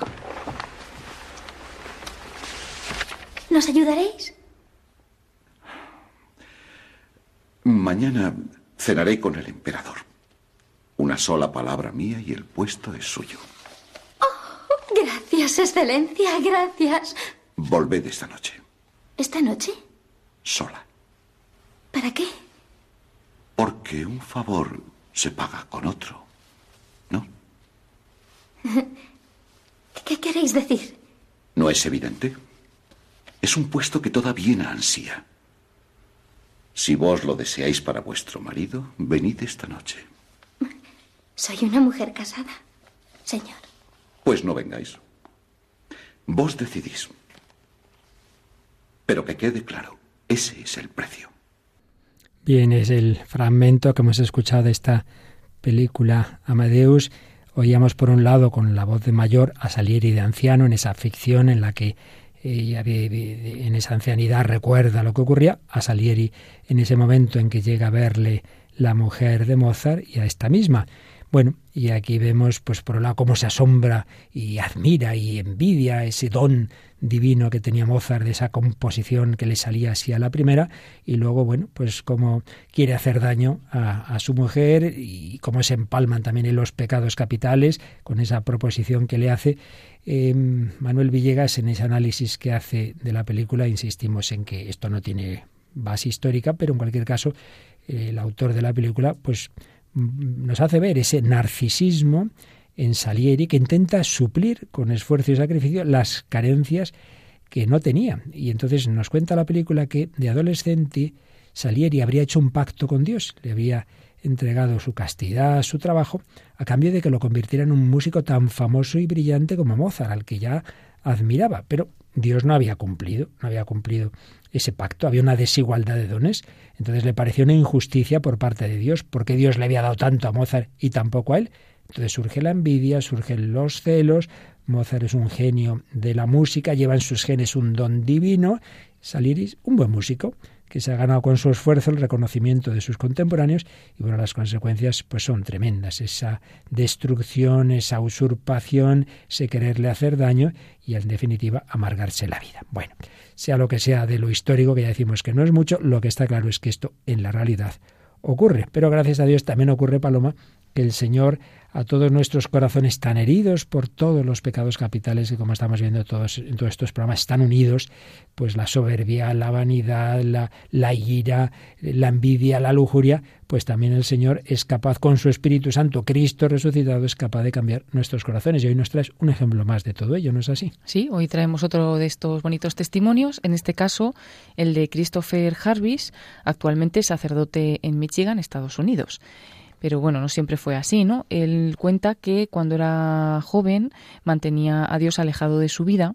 ¿Nos ayudaréis? Mañana cenaré con el emperador. Una sola palabra mía y el puesto es suyo. Oh, gracias, Excelencia, gracias. Volved esta noche. ¿Esta noche? Sola. ¿Para qué? Porque un favor se paga con otro. <laughs> ¿Qué queréis decir? ¿No es evidente? Es un puesto que toda Viena ansía. Si vos lo deseáis para vuestro marido, venid esta noche. Soy una mujer casada, señor. Pues no vengáis. Vos decidís. Pero que quede claro, ese es el precio. Bien, es el fragmento que hemos escuchado de esta película Amadeus. Oíamos por un lado con la voz de mayor a Salieri de anciano en esa ficción en la que ella en esa ancianidad recuerda lo que ocurría, a Salieri en ese momento en que llega a verle la mujer de Mozart y a esta misma. Bueno, y aquí vemos, pues por un lado, cómo se asombra y admira y envidia ese don divino que tenía Mozart de esa composición que le salía así a la primera, y luego, bueno, pues cómo quiere hacer daño a, su mujer y cómo se empalman también en los pecados capitales con esa proposición que le hace. Em, Manuel Villegas, en ese análisis que hace de la película, insistimos en que esto no tiene base histórica, pero en cualquier caso, el autor de la película, pues nos hace ver ese narcisismo en Salieri que intenta suplir con esfuerzo y sacrificio las carencias que no tenía. Y entonces nos cuenta la película que de adolescente Salieri habría hecho un pacto con Dios, le había entregado su castidad, su trabajo, a cambio de que lo convirtiera en un músico tan famoso y brillante como Mozart, al que ya admiraba. Pero Dios no había cumplido, no había cumplido ese pacto, había una desigualdad de dones. Entonces le pareció una injusticia por parte de Dios, porque Dios le había dado tanto a Mozart y tampoco a él. Entonces surge la envidia, surgen los celos. Mozart es un genio de la música, lleva en sus genes un don divino. Saliris, un buen músico, que se ha ganado con su esfuerzo el reconocimiento de sus contemporáneos y bueno, las consecuencias pues son tremendas, esa destrucción, esa usurpación, ese quererle hacer daño y en definitiva amargarse la vida. Bueno, sea lo que sea de lo histórico, que ya decimos que no es mucho, lo que está claro es que esto en la realidad ocurre, pero gracias a Dios también ocurre, Paloma, que el Señor a todos nuestros corazones tan heridos por todos los pecados capitales que como estamos viendo todos en todos estos programas están unidos, pues la soberbia, la vanidad, la, la ira, la envidia, la lujuria, pues también el Señor es capaz con su Espíritu Santo, Cristo resucitado, es capaz de cambiar nuestros corazones. Y hoy nos traes un ejemplo más de todo ello, ¿no es así? Sí, hoy traemos otro de estos bonitos testimonios, en este caso el de Christopher Jarvis, actualmente sacerdote en Michigan, Estados Unidos pero bueno, no siempre fue así, ¿no? Él cuenta que cuando era joven mantenía a Dios alejado de su vida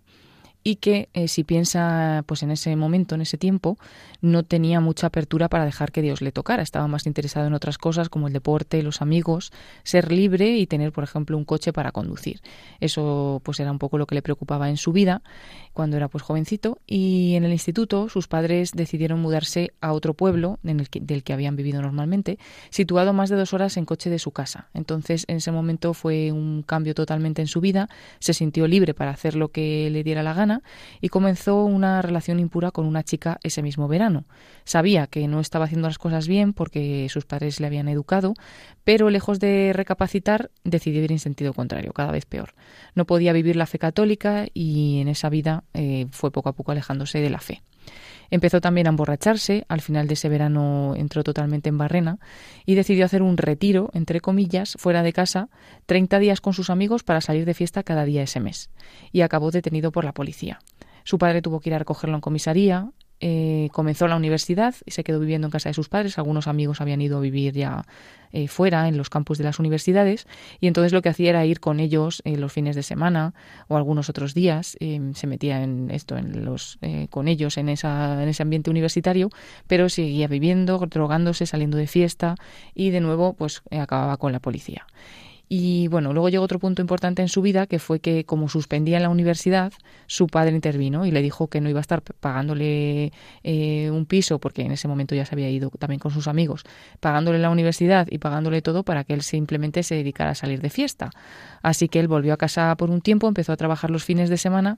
y que eh, si piensa pues en ese momento, en ese tiempo, no tenía mucha apertura para dejar que Dios le tocara, estaba más interesado en otras cosas como el deporte, los amigos, ser libre y tener, por ejemplo, un coche para conducir. Eso pues era un poco lo que le preocupaba en su vida cuando era pues jovencito y en el instituto sus padres decidieron mudarse a otro pueblo en el que, del que habían vivido normalmente, situado más de dos horas en coche de su casa. Entonces en ese momento fue un cambio totalmente en su vida, se sintió libre para hacer lo que le diera la gana y comenzó una relación impura con una chica ese mismo verano. Sabía que no estaba haciendo las cosas bien porque sus padres le habían educado, pero lejos de recapacitar decidió ir en sentido contrario, cada vez peor. No podía vivir la fe católica y en esa vida eh, fue poco a poco alejándose de la fe. Empezó también a emborracharse, al final de ese verano entró totalmente en barrena y decidió hacer un retiro, entre comillas, fuera de casa, 30 días con sus amigos para salir de fiesta cada día ese mes. Y acabó detenido por la policía. Su padre tuvo que ir a recogerlo en comisaría, eh, comenzó la universidad y se quedó viviendo en casa de sus padres. Algunos amigos habían ido a vivir ya eh, fuera, en los campus de las universidades, y entonces lo que hacía era ir con ellos eh, los fines de semana o algunos otros días. se metía en esto, en los, con ellos en, esa, en ese ambiente universitario, pero seguía viviendo, drogándose, saliendo de fiesta y de nuevo pues acababa con la policía. Y bueno, luego llegó otro punto importante en su vida, que fue que como suspendía en la universidad, su padre intervino y le dijo que no iba a estar pagándole eh, un piso, porque en ese momento ya se había ido también con sus amigos, pagándole la universidad y pagándole todo para que él simplemente se dedicara a salir de fiesta. Así que él volvió a casa por un tiempo, empezó a trabajar los fines de semana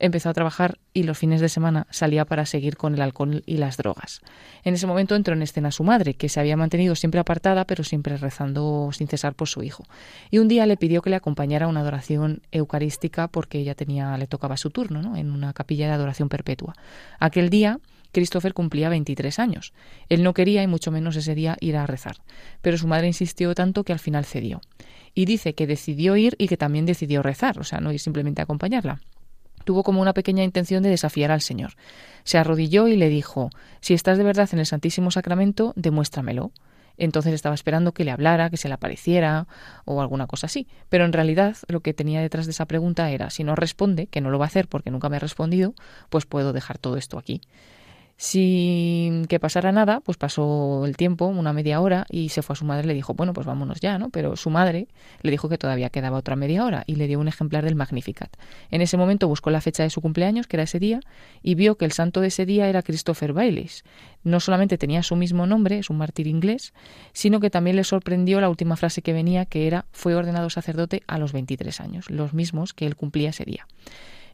empezó a trabajar y los fines de semana salía para seguir con el alcohol y las drogas. En ese momento entró en escena su madre, que se había mantenido siempre apartada, pero siempre rezando sin cesar por su hijo. Y un día le pidió que le acompañara a una adoración eucarística porque ya tenía, le tocaba su turno, ¿no? En una capilla de adoración perpetua. Aquel día Christopher cumplía 23 años. Él no quería y mucho menos ese día ir a rezar, pero su madre insistió tanto que al final cedió. Y dice que decidió ir y que también decidió rezar, o sea, no ir simplemente a acompañarla tuvo como una pequeña intención de desafiar al Señor. Se arrodilló y le dijo, Si estás de verdad en el Santísimo Sacramento, demuéstramelo. Entonces estaba esperando que le hablara, que se le apareciera o alguna cosa así. Pero en realidad lo que tenía detrás de esa pregunta era, si no responde, que no lo va a hacer porque nunca me ha respondido, pues puedo dejar todo esto aquí. Sin que pasara nada, pues pasó el tiempo, una media hora, y se fue a su madre y le dijo, bueno, pues vámonos ya, ¿no? Pero su madre le dijo que todavía quedaba otra media hora y le dio un ejemplar del Magnificat. En ese momento buscó la fecha de su cumpleaños, que era ese día, y vio que el santo de ese día era Christopher Baileys. No solamente tenía su mismo nombre, es un mártir inglés, sino que también le sorprendió la última frase que venía, que era, fue ordenado sacerdote a los 23 años, los mismos que él cumplía ese día.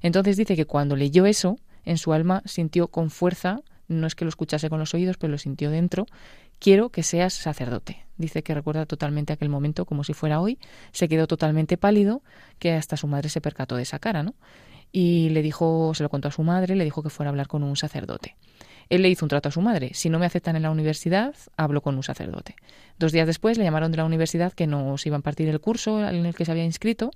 Entonces dice que cuando leyó eso, en su alma sintió con fuerza no es que lo escuchase con los oídos, pero lo sintió dentro, quiero que seas sacerdote. Dice que recuerda totalmente aquel momento como si fuera hoy, se quedó totalmente pálido, que hasta su madre se percató de esa cara, ¿no? Y le dijo, se lo contó a su madre, le dijo que fuera a hablar con un sacerdote. Él le hizo un trato a su madre. Si no me aceptan en la universidad, hablo con un sacerdote. Dos días después le llamaron de la universidad que nos iban a partir el curso en el que se había inscrito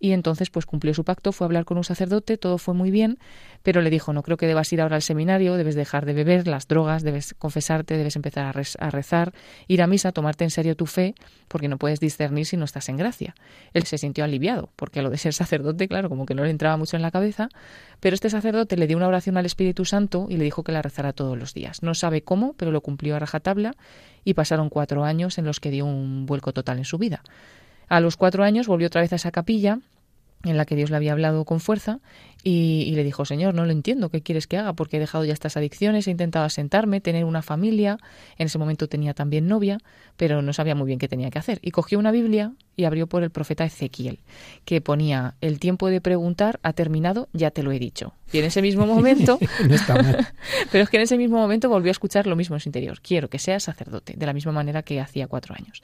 y entonces pues cumplió su pacto, fue a hablar con un sacerdote, todo fue muy bien, pero le dijo, no creo que debas ir ahora al seminario, debes dejar de beber las drogas, debes confesarte, debes empezar a, rezar, ir a misa, tomarte en serio tu fe, porque no puedes discernir si no estás en gracia. Él se sintió aliviado, porque a lo de ser sacerdote, claro, como que no le entraba mucho en la cabeza, pero este sacerdote le dio una oración al Espíritu Santo y le dijo que la rezara todos los días. No sabe cómo, pero lo cumplió a rajatabla y pasaron cuatro años en los que dio un vuelco total en su vida. A los cuatro años volvió otra vez a esa capilla en la que Dios le había hablado con fuerza y, le dijo, Señor, no lo entiendo, ¿qué quieres que haga? Porque he dejado ya estas adicciones, he intentado asentarme, tener una familia, en ese momento tenía también novia, pero no sabía muy bien qué tenía que hacer. Y cogió una Biblia y abrió por el profeta Ezequiel, que ponía, el tiempo de preguntar ha terminado, ya te lo he dicho. Y en ese mismo momento, <laughs> <laughs> pero es que en ese mismo momento volvió a escuchar lo mismo en su interior, quiero que seas sacerdote, de la misma manera que hacía cuatro años.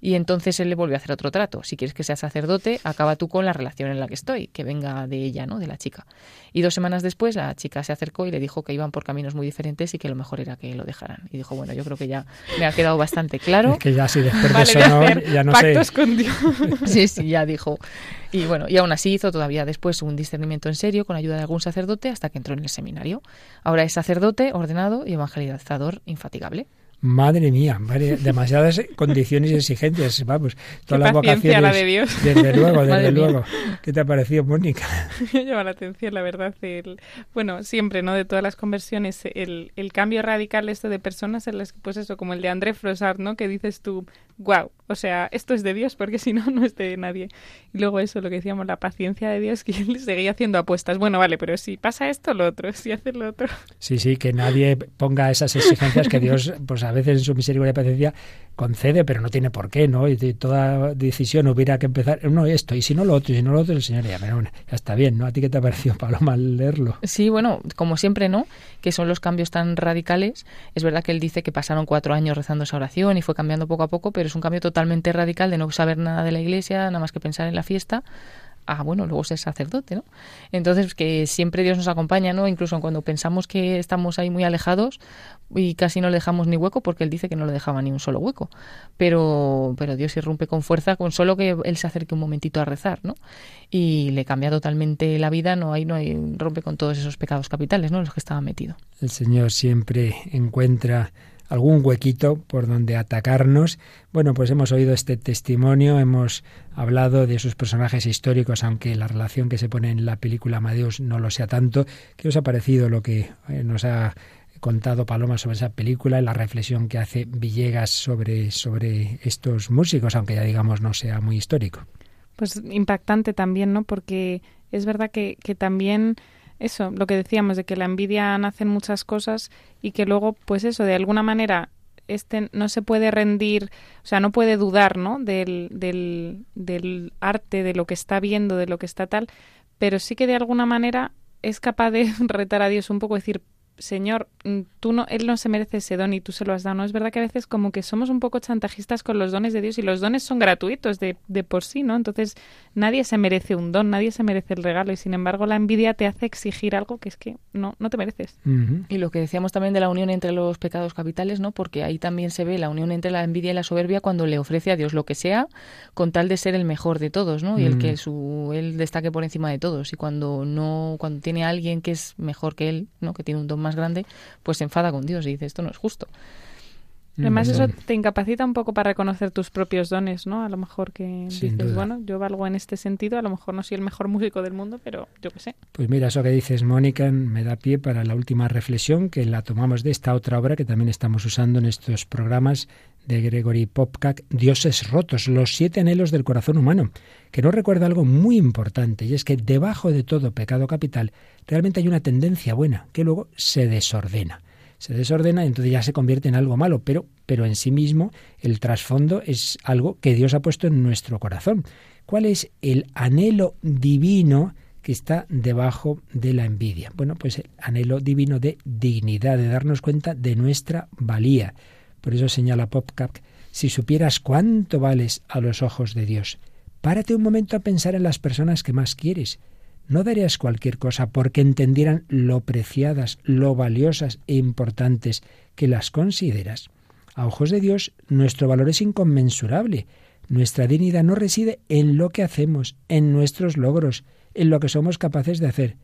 Y entonces él le volvió a hacer otro trato. Si quieres que sea sacerdote, acaba tú con la relación en la que estoy, que venga de ella, ¿no? De la chica. Y dos semanas después la chica se acercó y le dijo que iban por caminos muy diferentes y que lo mejor era que lo dejaran. Y dijo, bueno, yo creo que ya me ha quedado bastante claro. que ya si después de ya no pactos con Dios. sí, sí, ya dijo. Y bueno, y aún así hizo todavía después un discernimiento en serio con ayuda de algún sacerdote hasta que entró en el seminario. Ahora es sacerdote, ordenado y evangelizador infatigable. Madre mía, demasiadas <laughs> condiciones y exigencias, vamos, todas las vocaciones. La de Dios. <laughs> Desde luego, desde luego. ¿Qué te ha parecido, Mónica? <laughs> Me llama la atención, la verdad. El, bueno, siempre, ¿no? De todas las conversiones, el, el cambio radical esto de personas en las que, pues eso, como el de André Frossard, ¿no? Que dices tú, wow, o sea, esto es de Dios porque si no, no es de nadie. Y luego eso, lo que decíamos, la paciencia de Dios, <laughs> que él seguía haciendo apuestas. Bueno, vale, pero si pasa esto, lo otro, si hace lo otro. Sí, sí, que nadie ponga esas exigencias que Dios, <laughs> pues a veces en su misericordia y paciencia concede, pero no tiene por qué, ¿no? Y toda decisión hubiera que empezar, no esto, y si no lo otro, y si no lo otro, el Señor ya, pero ya está bien, ¿no? ¿A ti qué te ha parecido, <laughs> Paloma, leerlo? Sí, bueno, como siempre, ¿no? Que son los cambios tan radicales. Es verdad que él dice que pasaron cuatro años rezando esa oración y fue cambiando poco a poco, pero es un cambio totalmente radical de no saber nada de la iglesia, nada más que pensar en la fiesta, ah, bueno, luego ser sacerdote, ¿no? Entonces, que siempre Dios nos acompaña, ¿no? Incluso cuando pensamos que estamos ahí muy alejados y casi no le dejamos ni hueco, porque Él dice que no le dejaba ni un solo hueco. Pero, pero Dios irrumpe con fuerza con solo que Él se acerque un momentito a rezar, ¿no? Y le cambia totalmente la vida, no hay, no hay, rompe con todos esos pecados capitales, ¿no? Los que estaba metido. El Señor siempre encuentra algún huequito por donde atacarnos. Bueno, pues hemos oído este testimonio, hemos hablado de sus personajes históricos, aunque la relación que se pone en la película Amadeus no lo sea tanto. ¿Qué os ha parecido lo que eh, nos ha contado Paloma sobre esa película y la reflexión que hace Villegas sobre, sobre estos músicos, aunque ya digamos no sea muy histórico? Pues impactante también, ¿no? Porque es verdad que, que también eso, lo que decíamos de que la envidia nace en muchas cosas y que luego, pues eso, de alguna manera este no se puede rendir, o sea, no puede dudar, ¿no? Del, del, del arte, de lo que está viendo, de lo que está tal, pero sí que de alguna manera es capaz de <laughs> retar a Dios un poco, decir, Señor, mm, tú no, él no se merece ese don y tú se lo has dado. ¿no? Es verdad que a veces como que somos un poco chantajistas con los dones de Dios y los dones son gratuitos de, de, por sí, ¿no? Entonces nadie se merece un don, nadie se merece el regalo y sin embargo la envidia te hace exigir algo que es que no, no te mereces. Y lo que decíamos también de la unión entre los pecados capitales, ¿no? Porque ahí también se ve la unión entre la envidia y la soberbia cuando le ofrece a Dios lo que sea con tal de ser el mejor de todos, ¿no? Y el que su, él destaque por encima de todos y cuando no, cuando tiene a alguien que es mejor que él, ¿no? Que tiene un don más grande, pues se enfada con Dios y dice, esto no es justo. Además, eso te incapacita un poco para reconocer tus propios dones, ¿no? A lo mejor que dices, bueno, yo valgo en este sentido, a lo mejor no soy el mejor músico del mundo, pero yo qué sé. Pues mira, eso que dices, Mónica, me da pie para la última reflexión, que la tomamos de esta otra obra que también estamos usando en estos programas de Gregory Popcak, Dioses rotos, los siete anhelos del corazón humano, que nos recuerda algo muy importante, y es que debajo de todo pecado capital realmente hay una tendencia buena, que luego se desordena se desordena y entonces ya se convierte en algo malo, pero, pero en sí mismo el trasfondo es algo que Dios ha puesto en nuestro corazón. ¿Cuál es el anhelo divino que está debajo de la envidia? Bueno, pues el anhelo divino de dignidad, de darnos cuenta de nuestra valía. Por eso señala Popcap, si supieras cuánto vales a los ojos de Dios, párate un momento a pensar en las personas que más quieres no darías cualquier cosa porque entendieran lo preciadas, lo valiosas e importantes que las consideras. A ojos de Dios, nuestro valor es inconmensurable. Nuestra dignidad no reside en lo que hacemos, en nuestros logros, en lo que somos capaces de hacer.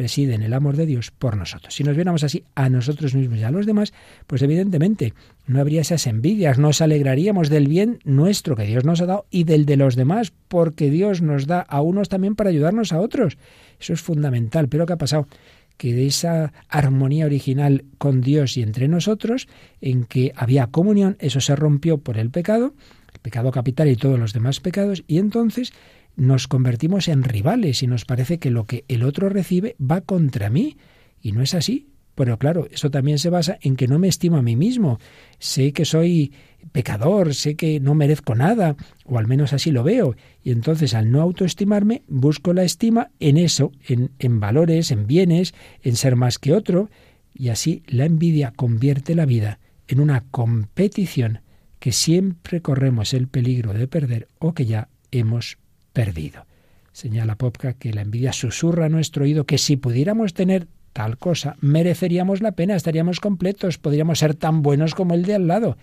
Reside en el amor de Dios por nosotros. Si nos viéramos así a nosotros mismos y a los demás, pues evidentemente no habría esas envidias, nos alegraríamos del bien nuestro que Dios nos ha dado y del de los demás, porque Dios nos da a unos también para ayudarnos a otros. Eso es fundamental. Pero ¿qué ha pasado? que de esa armonía original con Dios y entre nosotros, en que había comunión, eso se rompió por el pecado, el pecado capital y todos los demás pecados, y entonces nos convertimos en rivales y nos parece que lo que el otro recibe va contra mí. Y no es así. Pero claro, eso también se basa en que no me estimo a mí mismo. Sé que soy pecador, sé que no merezco nada, o al menos así lo veo. Y entonces al no autoestimarme, busco la estima en eso, en, en valores, en bienes, en ser más que otro. Y así la envidia convierte la vida en una competición que siempre corremos el peligro de perder o que ya hemos perdido. Señala Popka que la envidia susurra a nuestro oído que si pudiéramos tener tal cosa, mereceríamos la pena, estaríamos completos, podríamos ser tan buenos como el de al lado.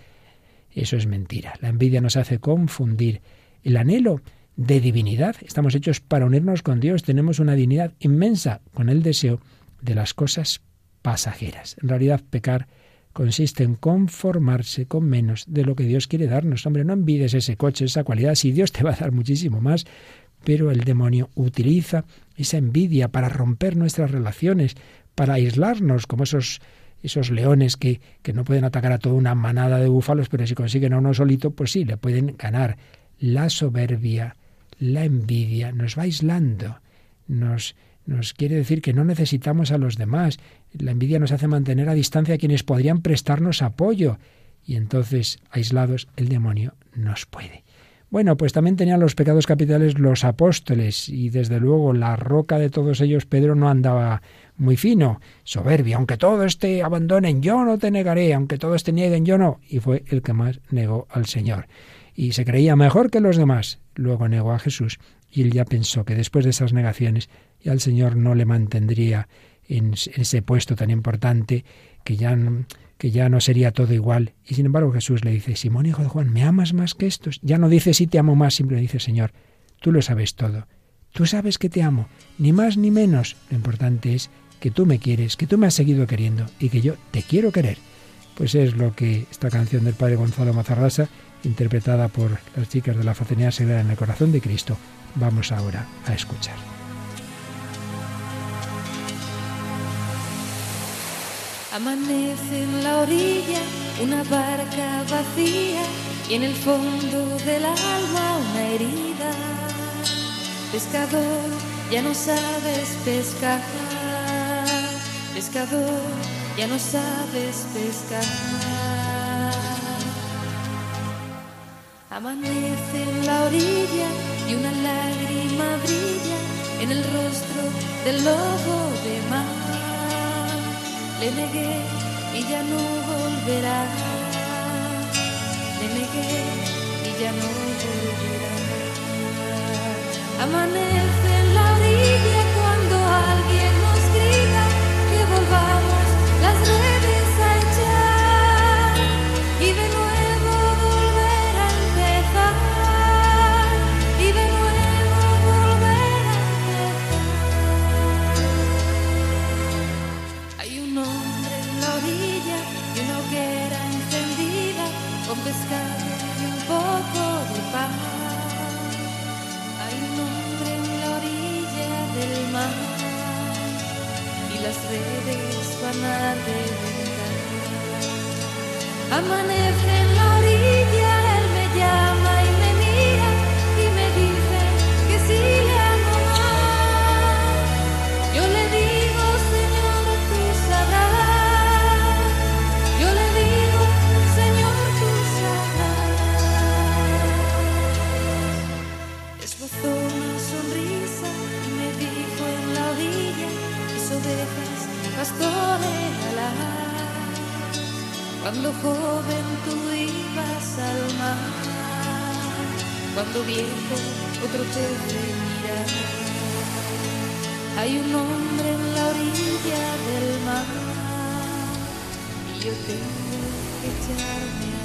Eso es mentira. La envidia nos hace confundir el anhelo de divinidad. Estamos hechos para unirnos con Dios, tenemos una dignidad inmensa con el deseo de las cosas pasajeras. En realidad, pecar consiste en conformarse con menos de lo que Dios quiere darnos. Hombre, no envides ese coche, esa cualidad, si Dios te va a dar muchísimo más, pero el demonio utiliza esa envidia para romper nuestras relaciones, para aislarnos, como esos, esos leones que, que no pueden atacar a toda una manada de búfalos, pero si consiguen a uno solito, pues sí, le pueden ganar. La soberbia, la envidia nos va aislando, nos, nos quiere decir que no necesitamos a los demás. La envidia nos hace mantener a distancia a quienes podrían prestarnos apoyo. Y entonces, aislados, el demonio nos puede. Bueno, pues también tenían los pecados capitales los apóstoles y desde luego la roca de todos ellos, Pedro, no andaba muy fino, soberbia, aunque todo esté abandonen, yo no te negaré, aunque todos te nieguen, yo no. Y fue el que más negó al Señor. Y se creía mejor que los demás. Luego negó a Jesús y él ya pensó que después de esas negaciones ya el Señor no le mantendría en ese puesto tan importante que ya que ya no sería todo igual. Y sin embargo Jesús le dice, Simón, hijo de Juan, ¿me amas más que estos? Ya no dice si te amo más, simplemente dice, Señor, tú lo sabes todo. Tú sabes que te amo, ni más ni menos. Lo importante es que tú me quieres, que tú me has seguido queriendo y que yo te quiero querer. Pues es lo que esta canción del padre Gonzalo Mazarrasa, interpretada por las chicas de la Fraternidad Sagrada en el Corazón de Cristo, vamos ahora a escuchar. Amanece en la orilla una barca vacía y en el fondo del alma una herida. Pescador, ya no sabes pescar. Pescador, ya no sabes pescar. Amanece en la orilla y una lágrima brilla en el rostro del lobo de mar le negué y ya no volverá. Le negué y ya no volverá. Amanece en la orilla cuando alguien nos las redes van a reventar. Amanece la Cuando joven tú ibas al mar, cuando viejo otro te reñirá. Hay un hombre en la orilla del mar y yo tengo que echarme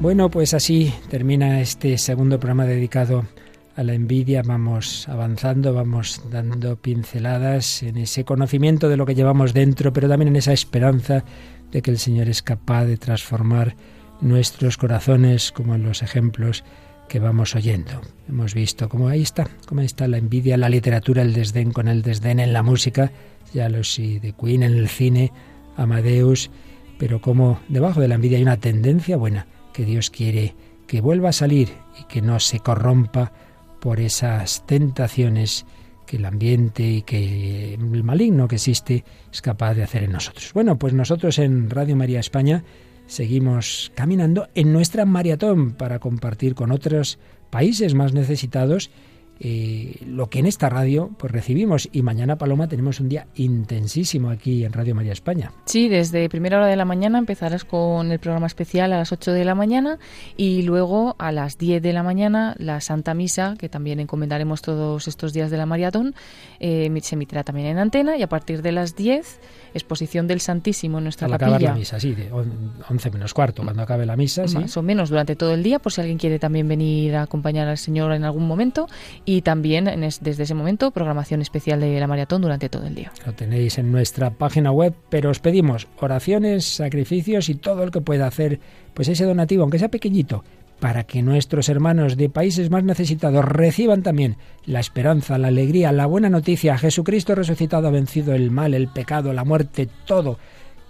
Bueno, pues así termina este segundo programa dedicado a la envidia. Vamos avanzando, vamos dando pinceladas en ese conocimiento de lo que llevamos dentro, pero también en esa esperanza de que el Señor es capaz de transformar nuestros corazones, como en los ejemplos que vamos oyendo. Hemos visto cómo ahí está, cómo está la envidia, la literatura, el desdén con el desdén en la música, ya lo sí, de Queen en el cine, Amadeus, pero como debajo de la envidia hay una tendencia buena que Dios quiere que vuelva a salir y que no se corrompa por esas tentaciones que el ambiente y que el maligno que existe es capaz de hacer en nosotros. Bueno, pues nosotros en Radio María España seguimos caminando en nuestra maratón para compartir con otros países más necesitados eh, lo que en esta radio pues recibimos y mañana Paloma tenemos un día intensísimo aquí en Radio María España. Sí, desde primera hora de la mañana empezarás con el programa especial a las 8 de la mañana y luego a las 10 de la mañana la Santa Misa, que también encomendaremos todos estos días de la maratón, eh, se emitirá también en antena y a partir de las 10 exposición del Santísimo en nuestra Al capilla. acabar la misa, sí, de 11 menos cuarto, cuando acabe la misa, sí. Más o menos durante todo el día, por si alguien quiere también venir a acompañar al Señor en algún momento. Y también en es- desde ese momento, programación especial de la maratón durante todo el día. Lo tenéis en nuestra página web, pero os pedimos oraciones, sacrificios y todo el que pueda hacer, pues ese donativo, aunque sea pequeñito, para que nuestros hermanos de países más necesitados reciban también la esperanza, la alegría, la buena noticia. Jesucristo resucitado ha vencido el mal, el pecado, la muerte, todo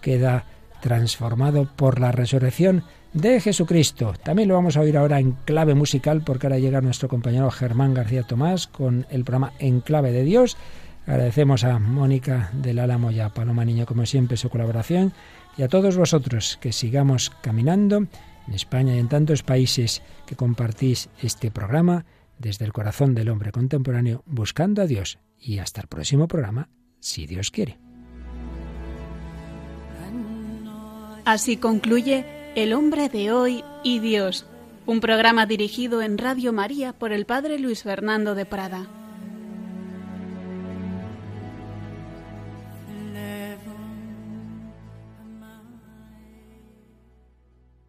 queda transformado por la resurrección de Jesucristo. También lo vamos a oír ahora en clave musical porque ahora llega nuestro compañero Germán García Tomás con el programa En clave de Dios. Agradecemos a Mónica del Álamo y a Paloma Niño como siempre su colaboración y a todos vosotros que sigamos caminando en España y en tantos países que compartís este programa desde el corazón del hombre contemporáneo buscando a Dios. Y hasta el próximo programa, si Dios quiere. Así concluye El hombre de hoy y Dios, un programa dirigido en Radio María por el Padre Luis Fernando de Prada.